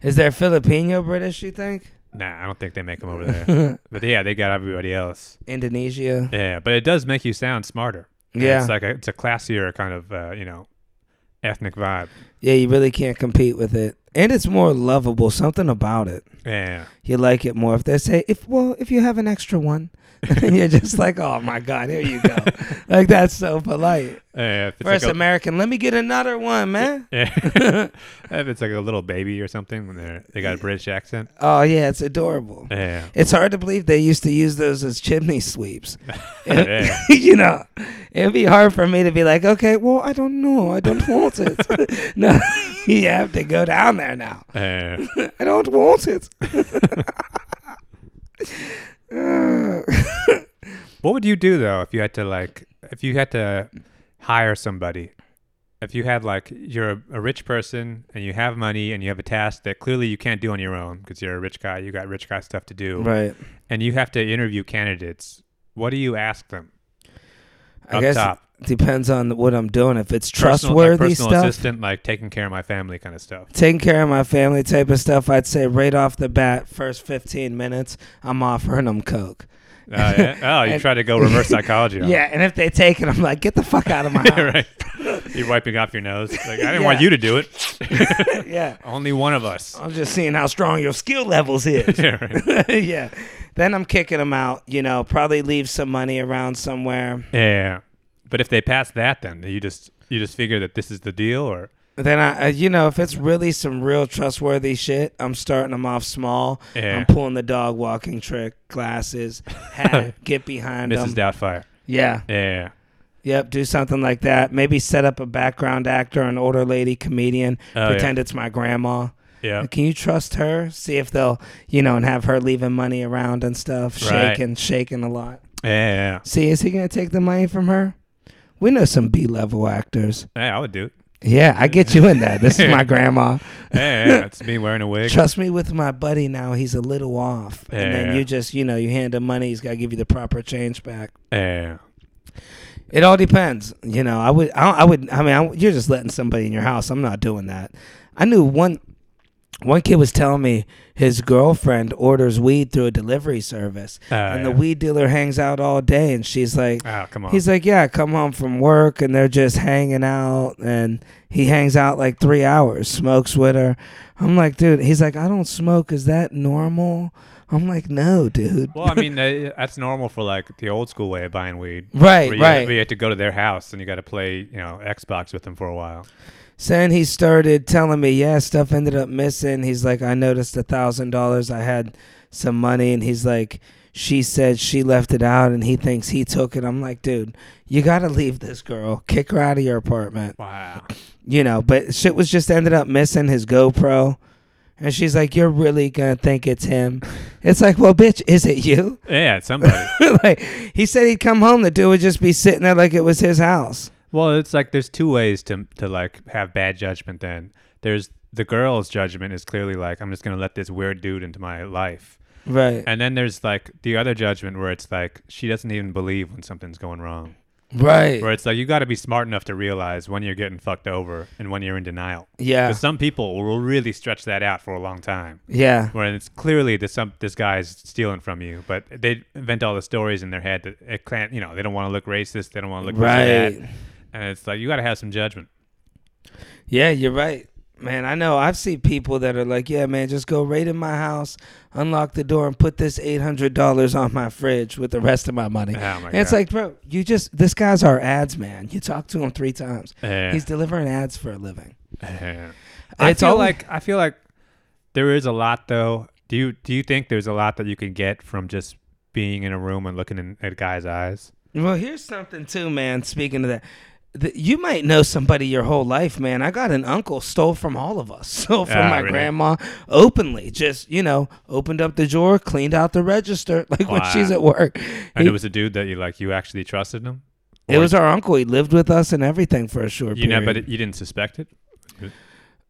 Is there Filipino British? You think?
Nah, I don't think they make them over there. but yeah, they got everybody else.
Indonesia.
Yeah, but it does make you sound smarter. And
Yeah.
it's like a, it's a classier kind of uh, you know ethnic vibe.
Yeah, you really can't compete with it, and it's more lovable. Something about it,
Yeah,
you like it more. If they say, "If well, if you have an extra one," and you're just like, "Oh my god, here you go!" like that's so polite.
yeah. If it's
First
like a,
American, let me get another one, man.
yeah. if it's like a little baby or something when they they got a British accent.
Oh yeah, it's adorable.
Yeah.
It's hard to believe they used to use those as chimney sweeps.
Yeah.
you know, it'd be hard for me to be like, okay, well, I don't know, I don't want it. no, you have to go down there now.
Yeah.
I don't want it.
What would you do though if you had to like if you had to hire somebody? If you had like you're a, a rich person and you have money and you have a task that clearly you can't do on your own because you're a rich guy, you got rich guy stuff to do,
right.
and you have to interview candidates. What do you ask them?
I
Up
guess
top.
Depends on what I'm doing. If it's
Personal- like
trustworthy
personal
stuff,
assistant, like taking care of my family kind of stuff.
taking care of my family type of stuff, I'd say right off the bat, first 15 minutes, I'm offering them coke.
Oh, yeah? oh you
And-
try to go reverse psychology. on
Yeah, and if they take it, I'm like, get the fuck out of my house.
right. You're wiping off your nose. Like I didn't
Yeah.
want you to do it.
yeah.
Only one of us.
I'm just seeing how strong your skill levels is.
yeah, right.
yeah. Then I'm kicking them out, you know, probably leave some money around somewhere.
Yeah, but if they pass that, then you just you just figure that this is the deal, or
Then I, uh, you know, if it's really some real trustworthy shit, I'm starting them off small.
Yeah.
I'm pulling the dog walking trick, glasses, hat, get behind
Mrs.
them.
Doubtfire.
Yeah.
Yeah,
Yep. Do something like that. Maybe set up a background actor, an older lady comedian,
Oh,
pretend it's my grandma.
yeah,
Can you trust her? See if they'll, you know, and have her leaving money around and stuff,
Right.
shaking, shaking a lot.
yeah, yeah.
See, is he gonna take the money from her? We know some B level actors.
Hey, I would do it.
Yeah, I get you in that. This is my grandma.
Yeah, yeah, it's me wearing a wig.
Trust me with my buddy now, he's a little off. And then
Yeah.
you just, you know, you hand him money, he's gotta give you the proper change back.
Yeah,
It all depends. You know, I would, I, I would, I mean, I, you're just letting somebody in your house. I'm not doing that. I knew one, One kid was telling me his girlfriend orders weed through a delivery service,
Uh,
and the weed dealer hangs out all day, and she's like,
Oh, come on.
He's like, yeah, I come home from work and they're just hanging out, and he hangs out like three hours, smokes with her. I'm like, dude. He's like, I don't smoke. Is that normal? I'm like, no, dude.
well, I mean, that's normal for like the old school way of buying weed.
right,
where you,
right.
Where you have to go to their house and you got to play, you know, Xbox with them for a while.
So then he started telling me, yeah, stuff ended up missing. He's like, I noticed a thousand dollars. I had some money, and he's like, she said she left it out, and he thinks he took it. I'm like, dude, you got to leave this girl, kick her out of your apartment.
Wow.
you know, but shit was just ended up missing his GoPro. And she's like, You're really gonna think it's him. It's like, Well, bitch, is it you?
Yeah, it's somebody.
like he said he'd come home, the dude would just be sitting there like it was his house.
Well, it's like there's two ways to to like have bad judgment. Then there's the girl's judgment is clearly like I'm just gonna let this weird dude into my life,
Right.
and then there's like the other judgment where it's like she doesn't even believe when something's going wrong.
Right.
Where it's like you got to be smart enough to realize when you're getting fucked over and when you're in denial.
Yeah.
Because some people will really stretch that out for a long time.
Yeah.
Where it's clearly that some this guy's stealing from you, but they invent all the stories in their head that it can't. You know, they don't want to look racist. They don't want to look this.
Right.
And it's like you got to have some judgment.
Yeah, you're right. Man, I know. I've seen people that are like, yeah, man, just go right in my house, unlock the door, and put this $800 on my fridge with the rest of my money.
Oh my
and it's like, bro, you just, this guy's our ads man. You talk to him three times.
Yeah.
He's delivering ads for a living.
Yeah. I
It's
feel
all-
like I feel like there is a lot though. Do you do you think there's a lot that you can get from just being in a room and looking in, at a guy's eyes?
Well, here's something too, man. Speaking of that, you might know somebody your whole life, man. I got an uncle stole from all of us, stole from
Ah,
my
really?
grandma openly. Just you know, opened up the drawer, cleaned out the register, like when she's at work.
And
He-
it was a dude that you like you actually trusted him.
It was our uncle. He lived with us and everything for a short
you know,
period.
but it, you didn't suspect it.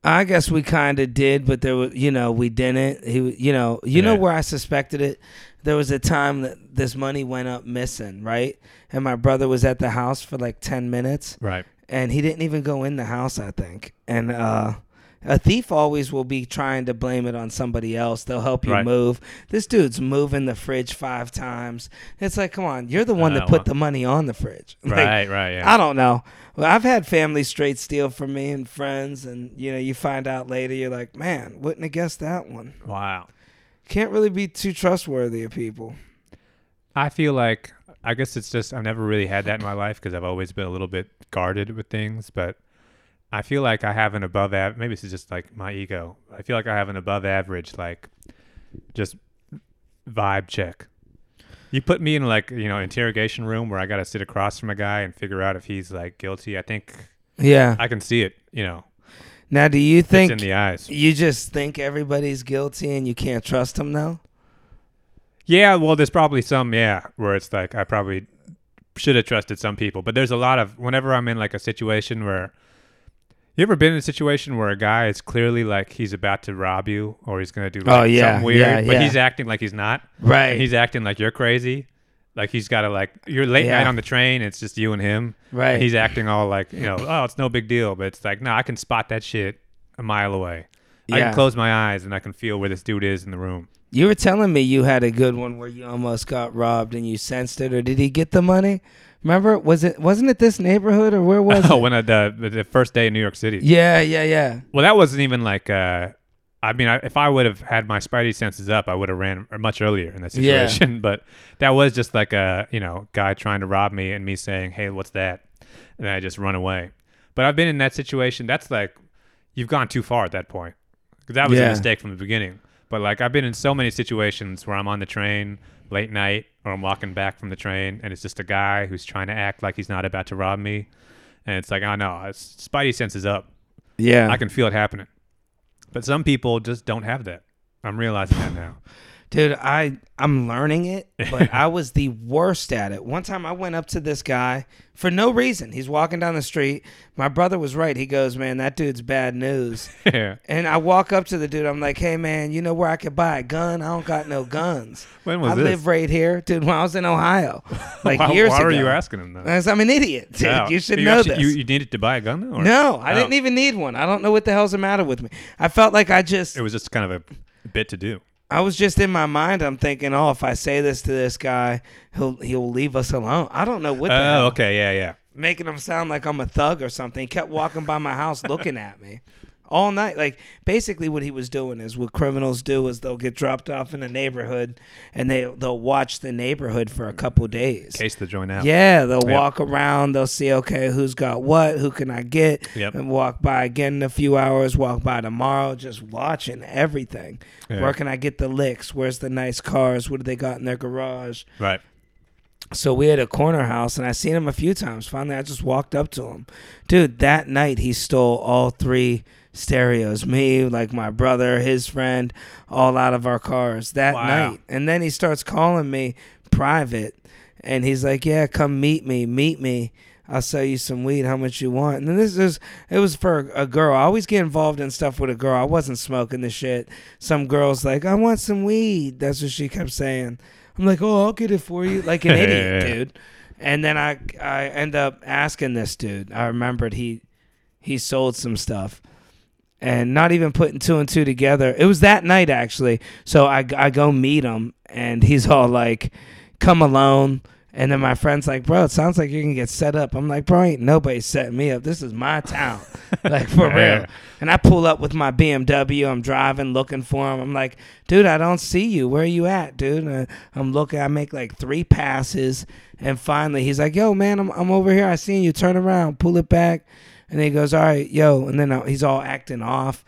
I guess we kind of did, but there was, you know, we didn't. He, you know, you know where I suspected it. There was a time that this money went up missing, right? And my brother was at the house for like ten minutes,
Right.
and he didn't even go in the house. I think, and uh, a thief always will be trying to blame it on somebody else. They'll help you
Right.
move. This dude's moving the fridge five times. It's like, come on, you're the one that put
well.
the money on the fridge. Like,
Right. Right. Yeah.
I don't know. Well, I've had family straight steal from me and friends, and you know, you find out later, you're like, man, wouldn't have guessed that one.
wow.
Can't really be too trustworthy of people.
I feel like I guess it's just I've never really had that in my life because I've always been a little bit guarded with things, but I feel like I have an above average. Maybe this is just like my ego. I feel like I have an above average like just vibe check. You put me in like you know interrogation room where I got to sit across from a guy and figure out if he's like guilty. I think
Yeah.
I can see it. You know,
Now, do you think
in the eyes.
you just think everybody's guilty and you can't trust them though?
Yeah, well, there's probably some, yeah, where it's like I probably should have trusted some people, but there's a lot of whenever I'm in like a situation where you ever been in a situation where a guy is clearly like he's about to rob you or he's gonna do oh, like
Oh, yeah,
something weird,
yeah,
but he's acting like he's not,
Right.
he's acting like you're crazy, like he's got to like you're late
Yeah.
night on the train, it's just you and him,
right.
and he's acting all like you know, oh, it's no big deal, but it's like no, I can spot that shit a mile away. I
Yeah.
can close my eyes and I can feel where this dude is in the room.
You were telling me you had a good one where you almost got robbed and you sensed it, or did he get the money? Remember, was it wasn't it this neighborhood or where was
Oh,
it?
when I, the the first day in New York City.
Yeah, yeah, yeah.
Well, that wasn't even like. Uh, I mean, I, if I would have had my spidey senses up, I would have ran much earlier in that
Yeah.
situation. But that was just like a you know guy trying to rob me and me saying, "Hey, what's that?" And I just run away. But I've been in that situation. That's like you've gone too far at that point that was
Yeah.
a mistake from the beginning. But like I've been in so many situations where I'm on the train late night or I'm walking back from the train and it's just a guy who's trying to act like he's not about to rob me, and it's like, oh no, it's, spidey sense is up.
Yeah.
I can feel it happening. But some people just don't have that. I'm realizing that now.
Dude, I I'm learning it, but I was the worst at it. One time I went up to this guy for no reason. He's walking down the street. My brother was right. He goes, "Man, that dude's bad news."
yeah.
And I walk up to the dude. I'm like, "Hey, man, you know where I could buy a gun? I don't got no guns.
When was
I
this?
live right here, dude. When I was in Ohio, like
why,
years
why
ago.
are you asking him that?
I'm an idiot, dude. You should
you
know
actually-
this.
You, you needed to buy a gun, or
no, I
Oh.
didn't even need one. I don't know what the hell's the matter with me. I felt like I just
It was just kind of a bit to do.
I was just in my mind. I'm thinking, oh, if I say this to this guy, he'll he'll leave us alone. I don't know what. The oh, hell.
Oh, okay, yeah, yeah.
Making him sound like I'm a thug or something. He kept walking by my house looking at me all night. Like basically, what he was doing is what criminals do is they'll get dropped off in a neighborhood and they they'll watch the neighborhood for a couple days.
Case the joint out.
Yeah, they'll
Yep.
walk around. They'll see, okay, who's got what? Who can I get?
Yep.
And walk by again in a few hours. Walk by tomorrow, just watching everything.
Yeah.
Where can I get the licks? Where's the nice cars? What do they got in their garage?
Right.
So we had a corner house, and I seen him a few times. Finally, I just walked up to him, dude. That night, he stole all three stereos. Me, like my brother, his friend, all out of our cars that
Wow.
night. And then he starts calling me private, and he's like, "Yeah, come meet me, meet me." I'll sell you some weed. How much you want? And then this is it was for a girl. I always get involved in stuff with a girl. I wasn't smoking the shit. Some girls like, I want some weed. That's what she kept saying. I'm like, oh, I'll get it for you, like an idiot, dude. And then I I end up asking this dude. I remembered he he sold some stuff, and not even putting two and two together. It was that night actually. So I I go meet him, and he's all like, "Come alone." And then my friend's like, "Bro, it sounds like you're gonna get set up." I'm like, "Bro, ain't nobody setting me up. This is my town, like for real." And I pull up with my BMW. I'm driving, looking for him. I'm like, dude, I don't see you. Where are you at, dude? And I'm looking. I make like three passes, and finally, he's like, yo, man, I'm I'm over here. I seen you. Turn around, pull it back. And he goes, all right, yo. And then uh, he's all acting off.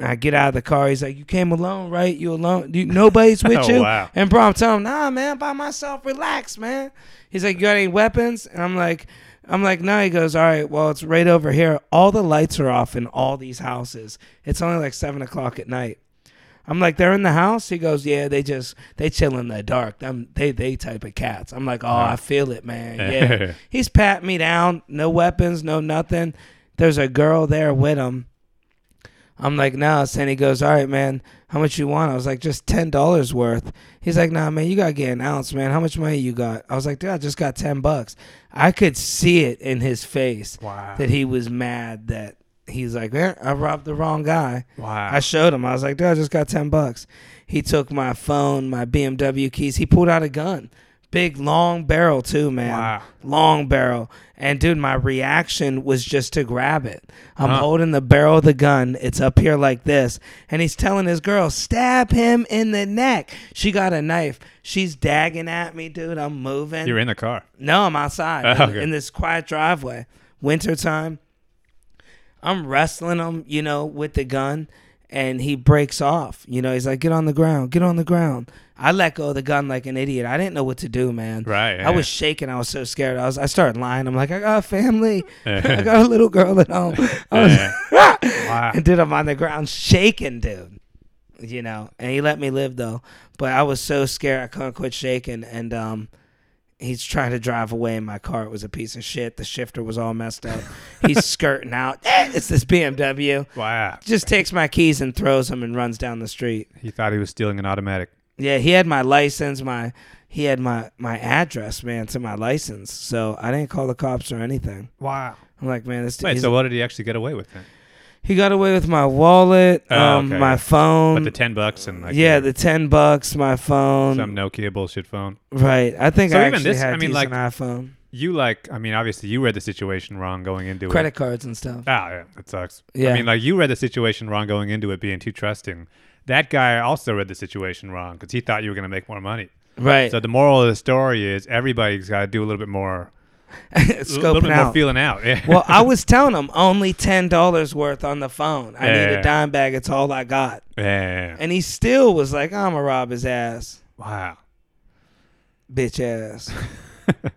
I get out of the car. He's like, "You came alone, right? You alone? You, nobody's with
Oh,
you?"
wow.
And bro, I'm telling him, "Nah, man, by myself. Relax, man." He's like, "You got any weapons?" And I'm like, "I'm like, no." He goes, "All right, well, it's right over here. All the lights are off in all these houses. It's only like seven o'clock at night." I'm like, "They're in the house." He goes, "Yeah, they just they chill in the dark. Them they they type of cats." I'm like, "Oh, I feel it, man. Yeah." He's patting me down. No weapons, no nothing. There's a girl there with him. I'm like, no. And he goes, all right, man. How much you want? I was like, just ten dollars worth. He's like, nah, man. You gotta get an ounce, man. How much money you got? I was like, dude, I just got ten bucks. I could see it in his face
Wow.
that he was mad that he's like, eh, I robbed the wrong guy.
Wow.
I showed him. I was like, dude, I just got 10 bucks. He took my phone, my BMW keys. He pulled out a gun. Big, long barrel, too, man.
Wow.
Long barrel. And, dude, my reaction was just to grab it. I'm
Huh.
holding the barrel of the gun. It's up here like this. And he's telling his girl, stab him in the neck. She got a knife. She's dagging at me, dude. I'm moving.
You're in the car.
No, I'm outside
Oh, okay.
in this quiet driveway. Wintertime. I'm wrestling him, you know, with the gun, and he breaks off. You know, he's like, "Get on the ground, get on the ground." I let go of the gun like an idiot. I didn't know what to do, man.
Right.
I was shaking. I was so scared. I was. I started lying. I'm like, I got a family. I got a little girl at home. I was,
Wow.
and dude, I'm on the ground shaking, dude. You know, and he let me live though. But I was so scared I couldn't quit shaking. And um, he's trying to drive away in my car. It was a piece of shit. The shifter was all messed up. He's skirting out. Eh, It's this BMW.
Wow.
Just takes my keys and throws them and runs down the street.
He thought he was stealing an automatic.
Yeah, he had my license. My he had my my address, man, to my license. So I didn't call the cops or anything.
Wow.
I'm like, man, this.
Wait, so what did he actually get away with then?
He got away with my wallet,
Oh,
um,
okay.
my phone.
But the ten bucks and like
yeah,
the,
the ten bucks, my phone.
some Nokia bullshit phone.
right. I think
So
I
even
actually
this-
had
I mean, like-
an iPhone,
You like, I mean, obviously you read the situation wrong going into it.
credit
it.
cards and stuff.
Ah, yeah, that sucks.
Yeah.
I mean, like you read the situation wrong going into it being too trusting. That guy also read the situation wrong because he thought you were going to make more money.
Right.
So the moral of the story is everybody's got to do a little bit more, a little
Scoping
bit more
out.
feeling out. Yeah.
well, I was telling him only ten dollars worth on the phone. I need a dime bag. It's all I got.
yeah.
And he still was like, "I'm gonna rob his ass,
Wow.
bitch ass."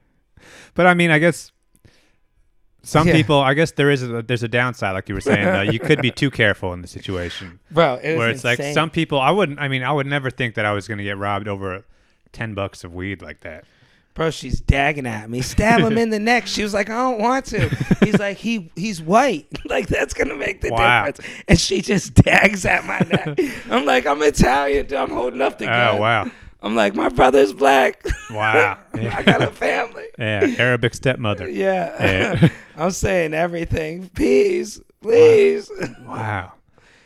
But I mean, I guess some
Yeah.
people, I guess there is a, there's a downside, like you were saying. though. You could be too careful in the situation,
bro. It was
where it's like some people. I wouldn't. I mean, I would never think that I was gonna get robbed over ten bucks of weed like that.
Bro, she's dagging at me. Stab him in the neck. She was like, I don't want to. He's like, he he's white. like that's gonna make the
Wow.
difference. And she just dags at my neck. I'm like, I'm Italian. Dude. I'm holding up the oh, gun.
Oh wow,
I'm like, my brother's black.
wow.
I got a family.
yeah, Arabic stepmother.
Yeah.
Yeah.
I'm saying everything. Please, please.
Wow.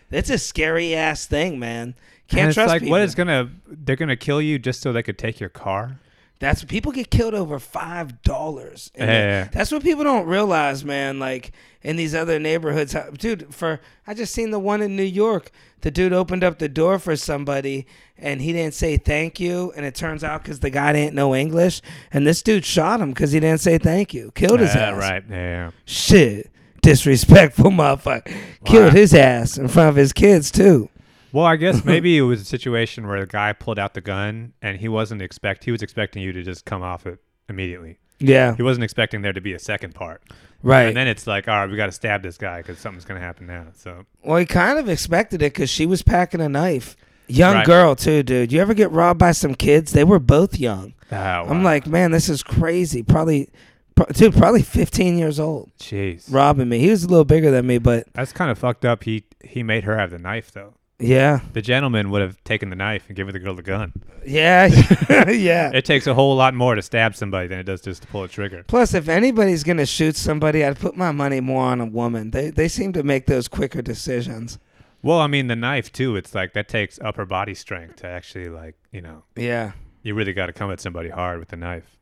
It's a scary ass thing, man. Can't
it's
trust
like,
people.
what is gonna? They're gonna kill you just so they could take your car.
That's people get killed over five dollars.
Yeah.
That's what people don't realize, man. Like in these other neighborhoods, dude. For I just seen the one in New York. The dude opened up the door for somebody, and he didn't say thank you. And it turns out because the guy didn't know English, and this dude shot him because he didn't say thank you. Killed his
Yeah,
ass.
right. Yeah.
Shit, disrespectful motherfucker. Killed
Wow.
his ass in front of his kids too.
Well, I guess maybe it was a situation where the guy pulled out the gun and he wasn't expect he was expecting you to just come off it immediately.
Yeah,
He wasn't expecting there to be a second part.
right.
And then it's like, all right, we got to stab this guy because something's gonna happen now. So
Well, he kind of expected it because she was packing a knife. Young
Right.
girl too, dude. You ever get robbed by some kids? They were both young.
oh,
I'm like, man, this is crazy. Probably, pro- dude, probably 15 years old,
jeez,
robbing me. He was a little bigger than me, but
that's kind of fucked up. He he made her have the knife though.
Yeah,
The gentleman would have taken the knife and given the girl the gun.
yeah, yeah.
It takes a whole lot more to stab somebody than it does just to pull a trigger.
Plus, if anybody's gonna shoot somebody, I'd put my money more on a woman. They they seem to make those quicker decisions.
Well, I mean, the knife too. It's like that takes upper body strength to actually like you know
Yeah.
you really got to come at somebody hard with the knife.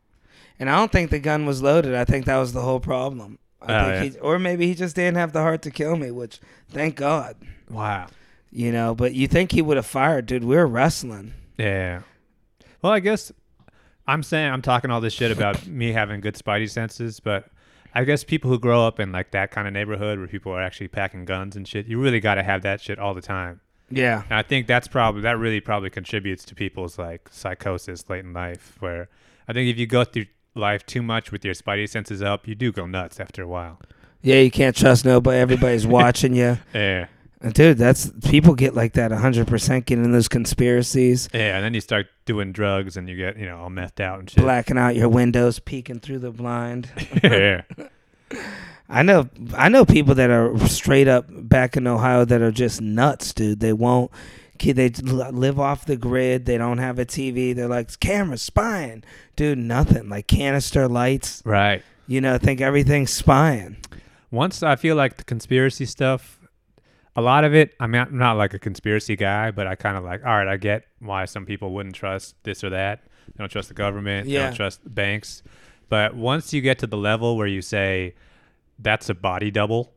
And I don't think the gun was loaded. I think that was the whole problem. I
Oh,
think he, or maybe he just didn't have the heart to kill me, which thank God.
Wow.
You know, but you think he would have fired, dude? We are wrestling.
Yeah. Well, I guess I'm saying I'm talking all this shit about me having good spidey senses, but I guess people who grow up in like that kind of neighborhood where people are actually packing guns and shit, you really got to have that shit all the time.
Yeah,
And I think that's probably that really probably contributes to people's like psychosis late in life. Where I think if you go through life too much with your spidey senses up, you do go nuts after a while.
yeah. You can't trust nobody. Everybody's watching you,
Yeah.
Dude. That's people get like that. hundred percent get in those conspiracies,
Yeah, and then you start doing drugs and you get you know all methed out and shit.
blacking out your windows, peeking through the blind.
yeah.
I know, I know people that are straight up back in Ohio that are just nuts, dude. They won't. They live off the grid. They don't have a TV. They're like cameras, spying, dude. Nothing like canister lights.
Right.
You know, think everything's spying.
once I feel like the conspiracy stuff, a lot of it, I mean, I'm not like a conspiracy guy, but I kind of like, all right, I get why some people wouldn't trust this or that. They don't trust the government. They
Yeah.
don't trust banks. But once you get to the level where you say that's a body double,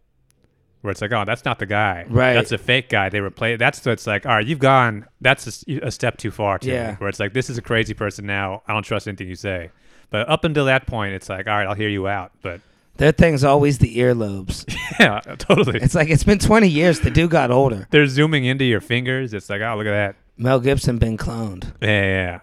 where it's like, oh, that's not the guy.
Right.
That's a fake guy. They replace. That's what's like, all right, you've gone. That's a step too far to
Yeah.
me. Where it's like, this is a crazy person now. I don't trust anything you say. But up until that point, it's like, all right, I'll hear you out. But
Their thing's always the earlobes.
yeah, totally.
it's like it's been 20 years. The dude got older.
They're zooming into your fingers. It's like, oh, look at that.
Mel Gibson been cloned.
Yeah, yeah, yeah.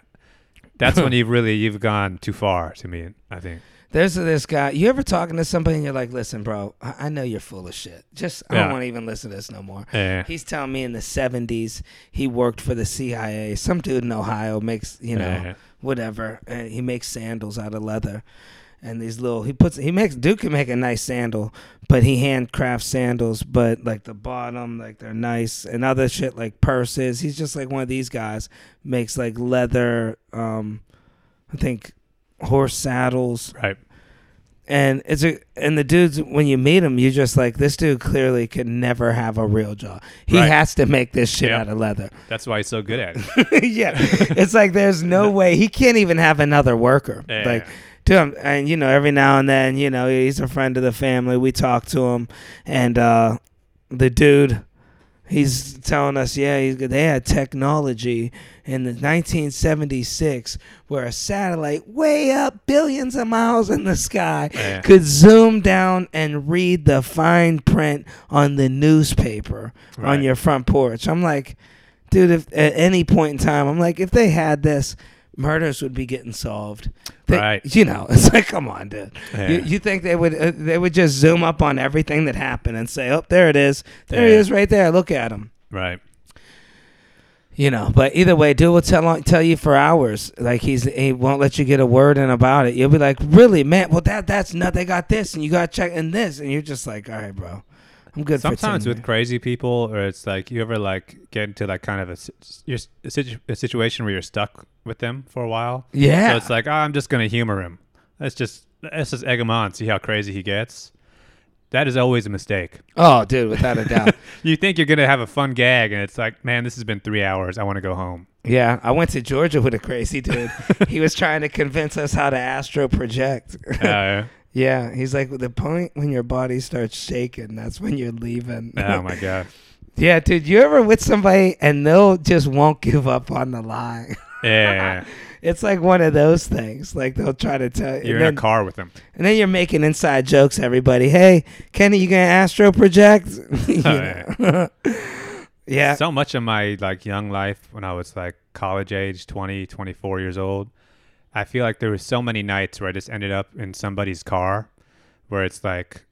That's when you've really you've gone too far to me. I think.
There's this guy. You ever talking to somebody and you're like, listen, bro, I, I know you're full of shit. Just I don't
Yeah.
want to even listen to this no more.
Yeah.
He's telling me in the 70s he worked for the CIA. Some dude in Ohio makes, you know,
Yeah.
whatever. And he makes sandals out of leather. And these little, he puts, he makes, Duke can make a nice sandal, but he handcrafts sandals, but like the bottom, like they're nice and other shit like purses. He's just like one of these guys, makes like leather, um, I think horse saddles
Right.
and it's a and the dudes when you meet him you just like this dude clearly could never have a real job he
Right.
has to make this shit
Yep.
out of leather
That's why he's so good at it.
yeah it's like there's no way he can't even have another worker
Yeah.
like and you know every now and then you know he's a friend of the family. We talk to him and uh the dude he's telling us yeah he's, good, they had technology in the 1976 where a satellite way up billions of miles in the sky
Yeah.
could zoom down and read the fine print on the newspaper on your front porch. I'm like dude if at any point in time i'm like if they had this murders would be getting solved. They-
Right.
You know, it's like, come on, dude.
Yeah.
You, you think they would uh, they would just zoom up on everything that happened and say, oh, there it is, there he
Yeah.
is, right there. Look at him.
Right.
You know, but either way, dude will tell tell you for hours. Like he's he won't let you get a word in about it. You'll be like, really, man? Well, that that's not. They got this, and you got to check in this, and you're just like, all right, bro, I'm good.
Sometimes with crazy people, or it's like you ever like get into like kind of a, you're, a, situ- a situation where you're stuck with them for a while.
yeah,
So it's like, oh, I'm just gonna humor him. Let's just let's just egg him on, see how crazy he gets. That is always a mistake.
oh, dude, without a doubt.
You think you're gonna have a fun gag, and it's like, man, this has been three hours. I want to go home.
Yeah, I went to Georgia with a crazy dude. he was trying to convince us how to astro project.
Uh,
yeah, he's like, the point when your body starts shaking, that's when you're leaving.
oh my god.
yeah, dude, you ever with somebody and they'll just won't give up on the lie?
Yeah,
it's like one of those things. Like they'll try to tell
you're
and
in
then,
a car with them.
and then you're making inside jokes. Everybody, hey, Kenny, you gonna astro project? You
Oh,
know? yeah,
So much of my like young life when I was like college age, 20, 24 years old, I feel like there were so many nights where I just ended up in somebody's car where it's like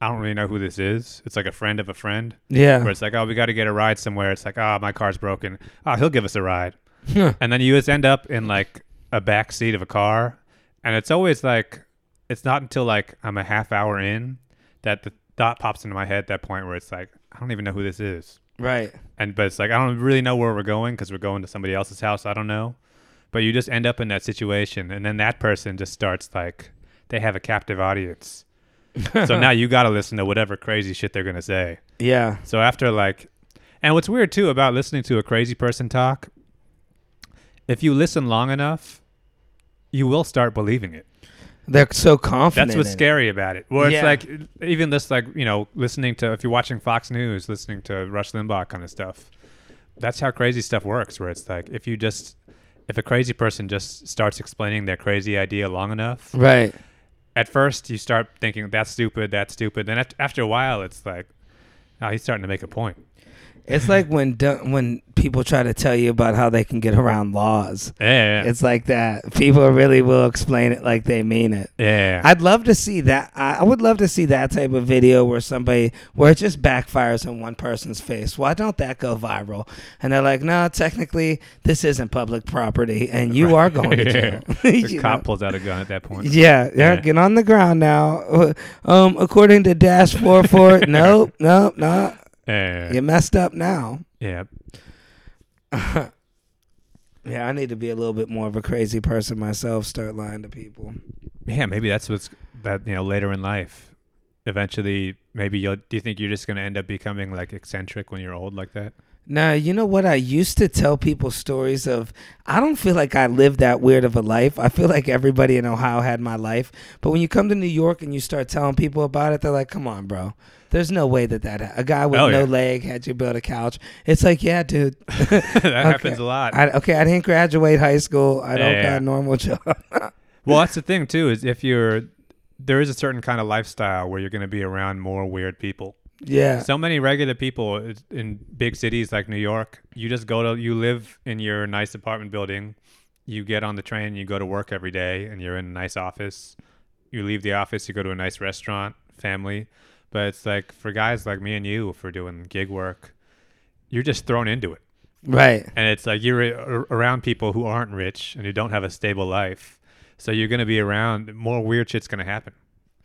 I don't really know who this is. It's like a friend of a friend
Yeah.
where it's like, "Oh, we got to get a ride somewhere." It's like, "Oh, my car's broken." "Oh, he'll give us a ride." and then you just end up in like a back seat of a car and it's always like it's not until like I'm a half hour in that the thought pops into my head at that point where it's like I don't even know who this is.
right.
and but it's like I don't really know where we're going because we're going to somebody else's house. I don't know, but you just end up in that situation, and then that person just starts like they have a captive audience. so now you got to listen to whatever crazy shit they're gonna say.
Yeah,
So after like, and what's weird too about listening to a crazy person talk, if you listen long enough, you will start believing it.
they're so confident.
That's what's
in it.
scary about it. Where
Yeah.
it's like even this like you know listening to if you're watching Fox News, listening to Rush Limbaugh kind of stuff. That's how crazy stuff works. Where it's like if you just if a crazy person just starts explaining their crazy idea long enough,
Right.
at first you start thinking that's stupid, that's stupid. Then after, after a while, it's like, oh, he's starting to make a point.
It's like when when people try to tell you about how they can get around laws.
Yeah, yeah,
It's like that. People really will explain it like they mean it.
yeah.
I'd love to see that. I would love to see that type of video where somebody where it just backfires in one person's face. Why don't that go viral? And they're like, no, technically this isn't public property, and you are going to jail.
the cop
know?
pulls out a gun at that point.
Yeah, yeah, get on the ground now. Um, according to Dash Four Four, nope, nope, no,
Yeah,
you messed up now.
yeah.
Yeah, I need to be a little bit more of a crazy person myself. Start lying to people.
Yeah, maybe that's what's that you know later in life. Eventually, maybe you'll. Do you think you're just gonna end up becoming like eccentric when you're old like that?
Now, you know what? I used to tell people stories of. I don't feel like I lived that weird of a life. I feel like everybody in Ohio had my life. But when you come to New York and you start telling people about it, they're like, "Come on, bro. There's no way that that a guy with
Oh,
no
yeah.
leg had you build a couch." It's like, yeah, dude.
that happens a lot.
I, okay, I didn't graduate high school. I don't
Yeah,
got
yeah.
a normal job.
well, that's the thing too. Is if you're there is a certain kind of lifestyle where you're going to be around more weird people.
Yeah.
So many regular people in big cities like New York, you just go to, you live in your nice apartment building, you get on the train, you go to work every day, and you're in a nice office. You leave the office, you go to a nice restaurant, family. But it's like for guys like me and you, if we're doing gig work, you're just thrown into it.
Right.
And it's like you're around people who aren't rich and who don't have a stable life. So you're going to be around, more weird shit's going to happen.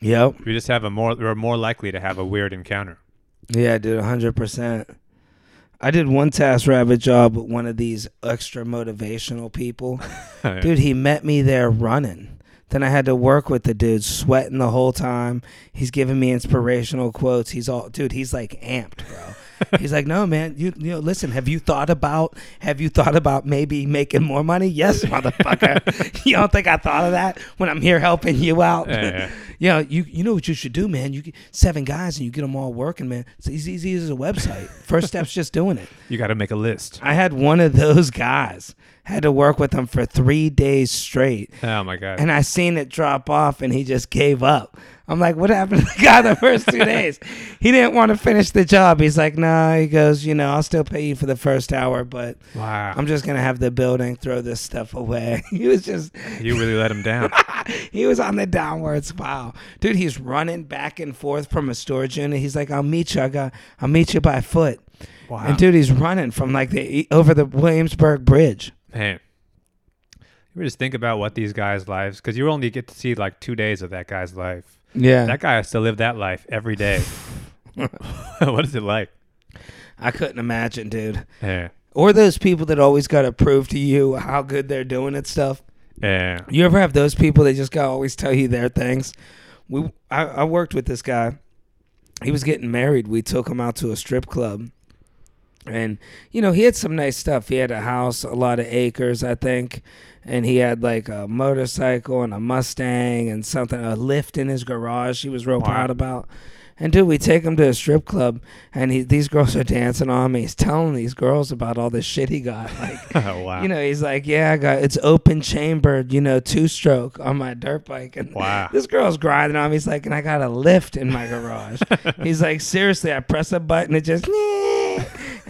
Yep.
You just have a more, we're more likely to have a weird encounter.
Yeah, dude, hundred percent. I did one TaskRabbit job with one of these extra motivational people. Dude, he met me there running. Then I had to work with the dude, sweating the whole time. He's giving me inspirational quotes. He's all, dude. He's like amped, bro. He's like, no, man. You, you know, listen. Have you thought about? Have you thought about maybe making more money? Yes, motherfucker. you don't think I thought of that when I'm here helping you out?
Yeah. yeah.
you know, you you know what you should do, man. You get seven guys and you get them all working, man. It's as easy as a website. First step's just doing it.
You got to make a list.
I had one of those guys. Had to work with him for three days straight,
Oh my god.
and I seen it drop off, and he just gave up. I'm like, what happened to the guy the first two days? He didn't want to finish the job. He's like, nah. He goes, you know, I'll still pay you for the first hour, but
Wow.
I'm just gonna have the building throw this stuff away. he was just,
you really let him down.
he was on the downward spiral, dude. He's running back and forth from a storage unit. He's like, I'll meet you. I got, I'll meet you by foot.
Wow.
And dude, he's running from like the over the Williamsburg Bridge.
Man. You just think about what these guys' lives, because you only get to see like two days of that guy's life.
Yeah,
That guy has to live that life every day. what is it like?
I couldn't imagine, dude.
Yeah.
Or those people that always got to prove to you how good they're doing at stuff.
Yeah.
You ever have those people that just got to always tell you their things? We, I, I worked with this guy. He was getting married. We took him out to a strip club, and you know he had some nice stuff. He had a house, a lot of acres, I think, and he had like a motorcycle and a Mustang and something, a lift in his garage. He was real
Wow.
proud about. And dude, we take him to a strip club, and he, these girls are dancing on me. He's telling these girls about all this shit he got, like
Oh, wow.
you know, he's like, yeah, I got it's open chambered, you know, two stroke on my dirt bike, and
Wow.
this girl's grinding on me. He's like, and I got a lift in my garage. he's like, seriously, I press a button, it just,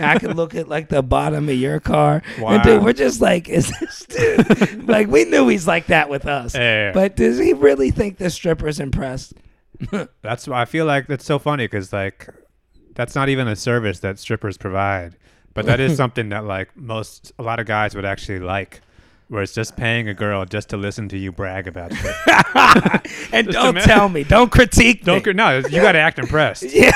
I can look at like the bottom of your car. And dude, we're just like, is this dude? like, we knew he's like that with us,
Yeah.
but does he really think the stripper's impressed?
That's why I feel like that's so funny because like that's not even a service that strippers provide, but that is something that like most a lot of guys would actually like, where it's just paying a girl just to listen to you brag about shit.
and
Just
don't tell me, don't critique
Don't
me.
no, you got to act impressed.
Yeah.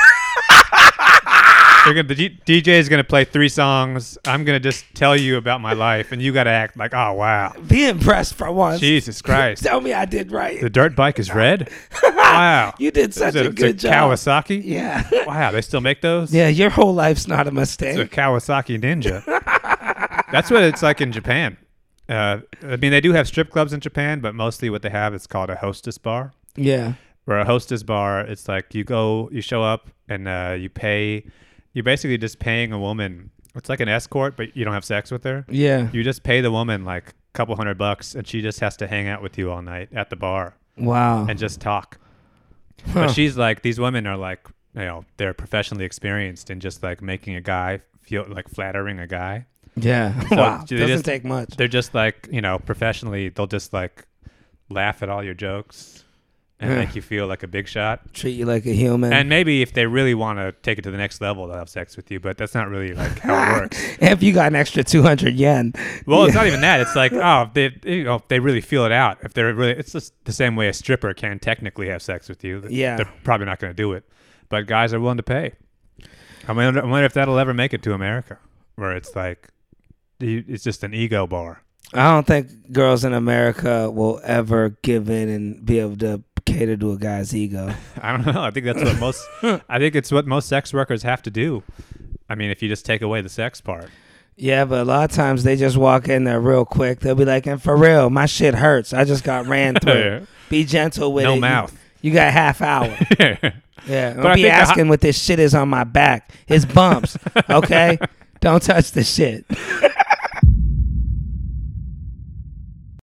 They're gonna, the DJ is gonna play three songs. I'm gonna just tell you about my life, and you got to act like, oh wow,
Be impressed for once.
Jesus Christ,
Tell me I did right.
the dirt bike is red. Wow,
You did such a
it's
good job.
Kawasaki.
Yeah.
Wow, they still make those.
yeah, your whole life's not a mistake.
It's a. Kawasaki Ninja. That's what it's like in Japan. Uh, I mean, they do have strip clubs in Japan, but mostly what they have is called a hostess bar.
Yeah.
Where a hostess bar, it's like you go, you show up, and uh, you pay. You're basically just paying a woman. It's like an escort, but you don't have sex with her.
Yeah.
You just pay the woman like a couple hundred bucks, and she just has to hang out with you all night at the bar
Wow.
and just talk.
Huh.
But she's like, these women are like, you know, they're professionally experienced in just like making a guy feel like flattering a guy.
yeah.
So
wow.
they
Doesn't
just-
take much.
They're just like, you know, professionally, they'll just like laugh at all your jokes and
Yeah.
make you feel like a big shot.
Treat you like a human.
And maybe if they really want to take it to the next level, they'll have sex with you, but that's not really like how it works.
if you got an extra 200 yen.
Well, it's not even that. It's like, oh, they you know, they really feel it out. If they're really, it's just the same way a stripper can technically have sex with you.
Yeah.
they're probably not going to do it, but guys are willing to pay. I wonder, I wonder if that'll ever make it to America, where it's like, it's just an ego bar.
I don't think girls in America will ever give in and be able to cater to a guy's ego.
I don't know. I think that's what most. I think it's what most sex workers have to do. I mean, if you just take away the sex part.
Yeah, but a lot of times they just walk in there real quick. They'll be like, and for real, my shit hurts. I just got ran through. Be gentle with
no
it. You-
mouth.
You, got half hour.
yeah,
Yeah. Don't be asking what this shit is on my back. It's bumps. Okay? Don't touch the shit.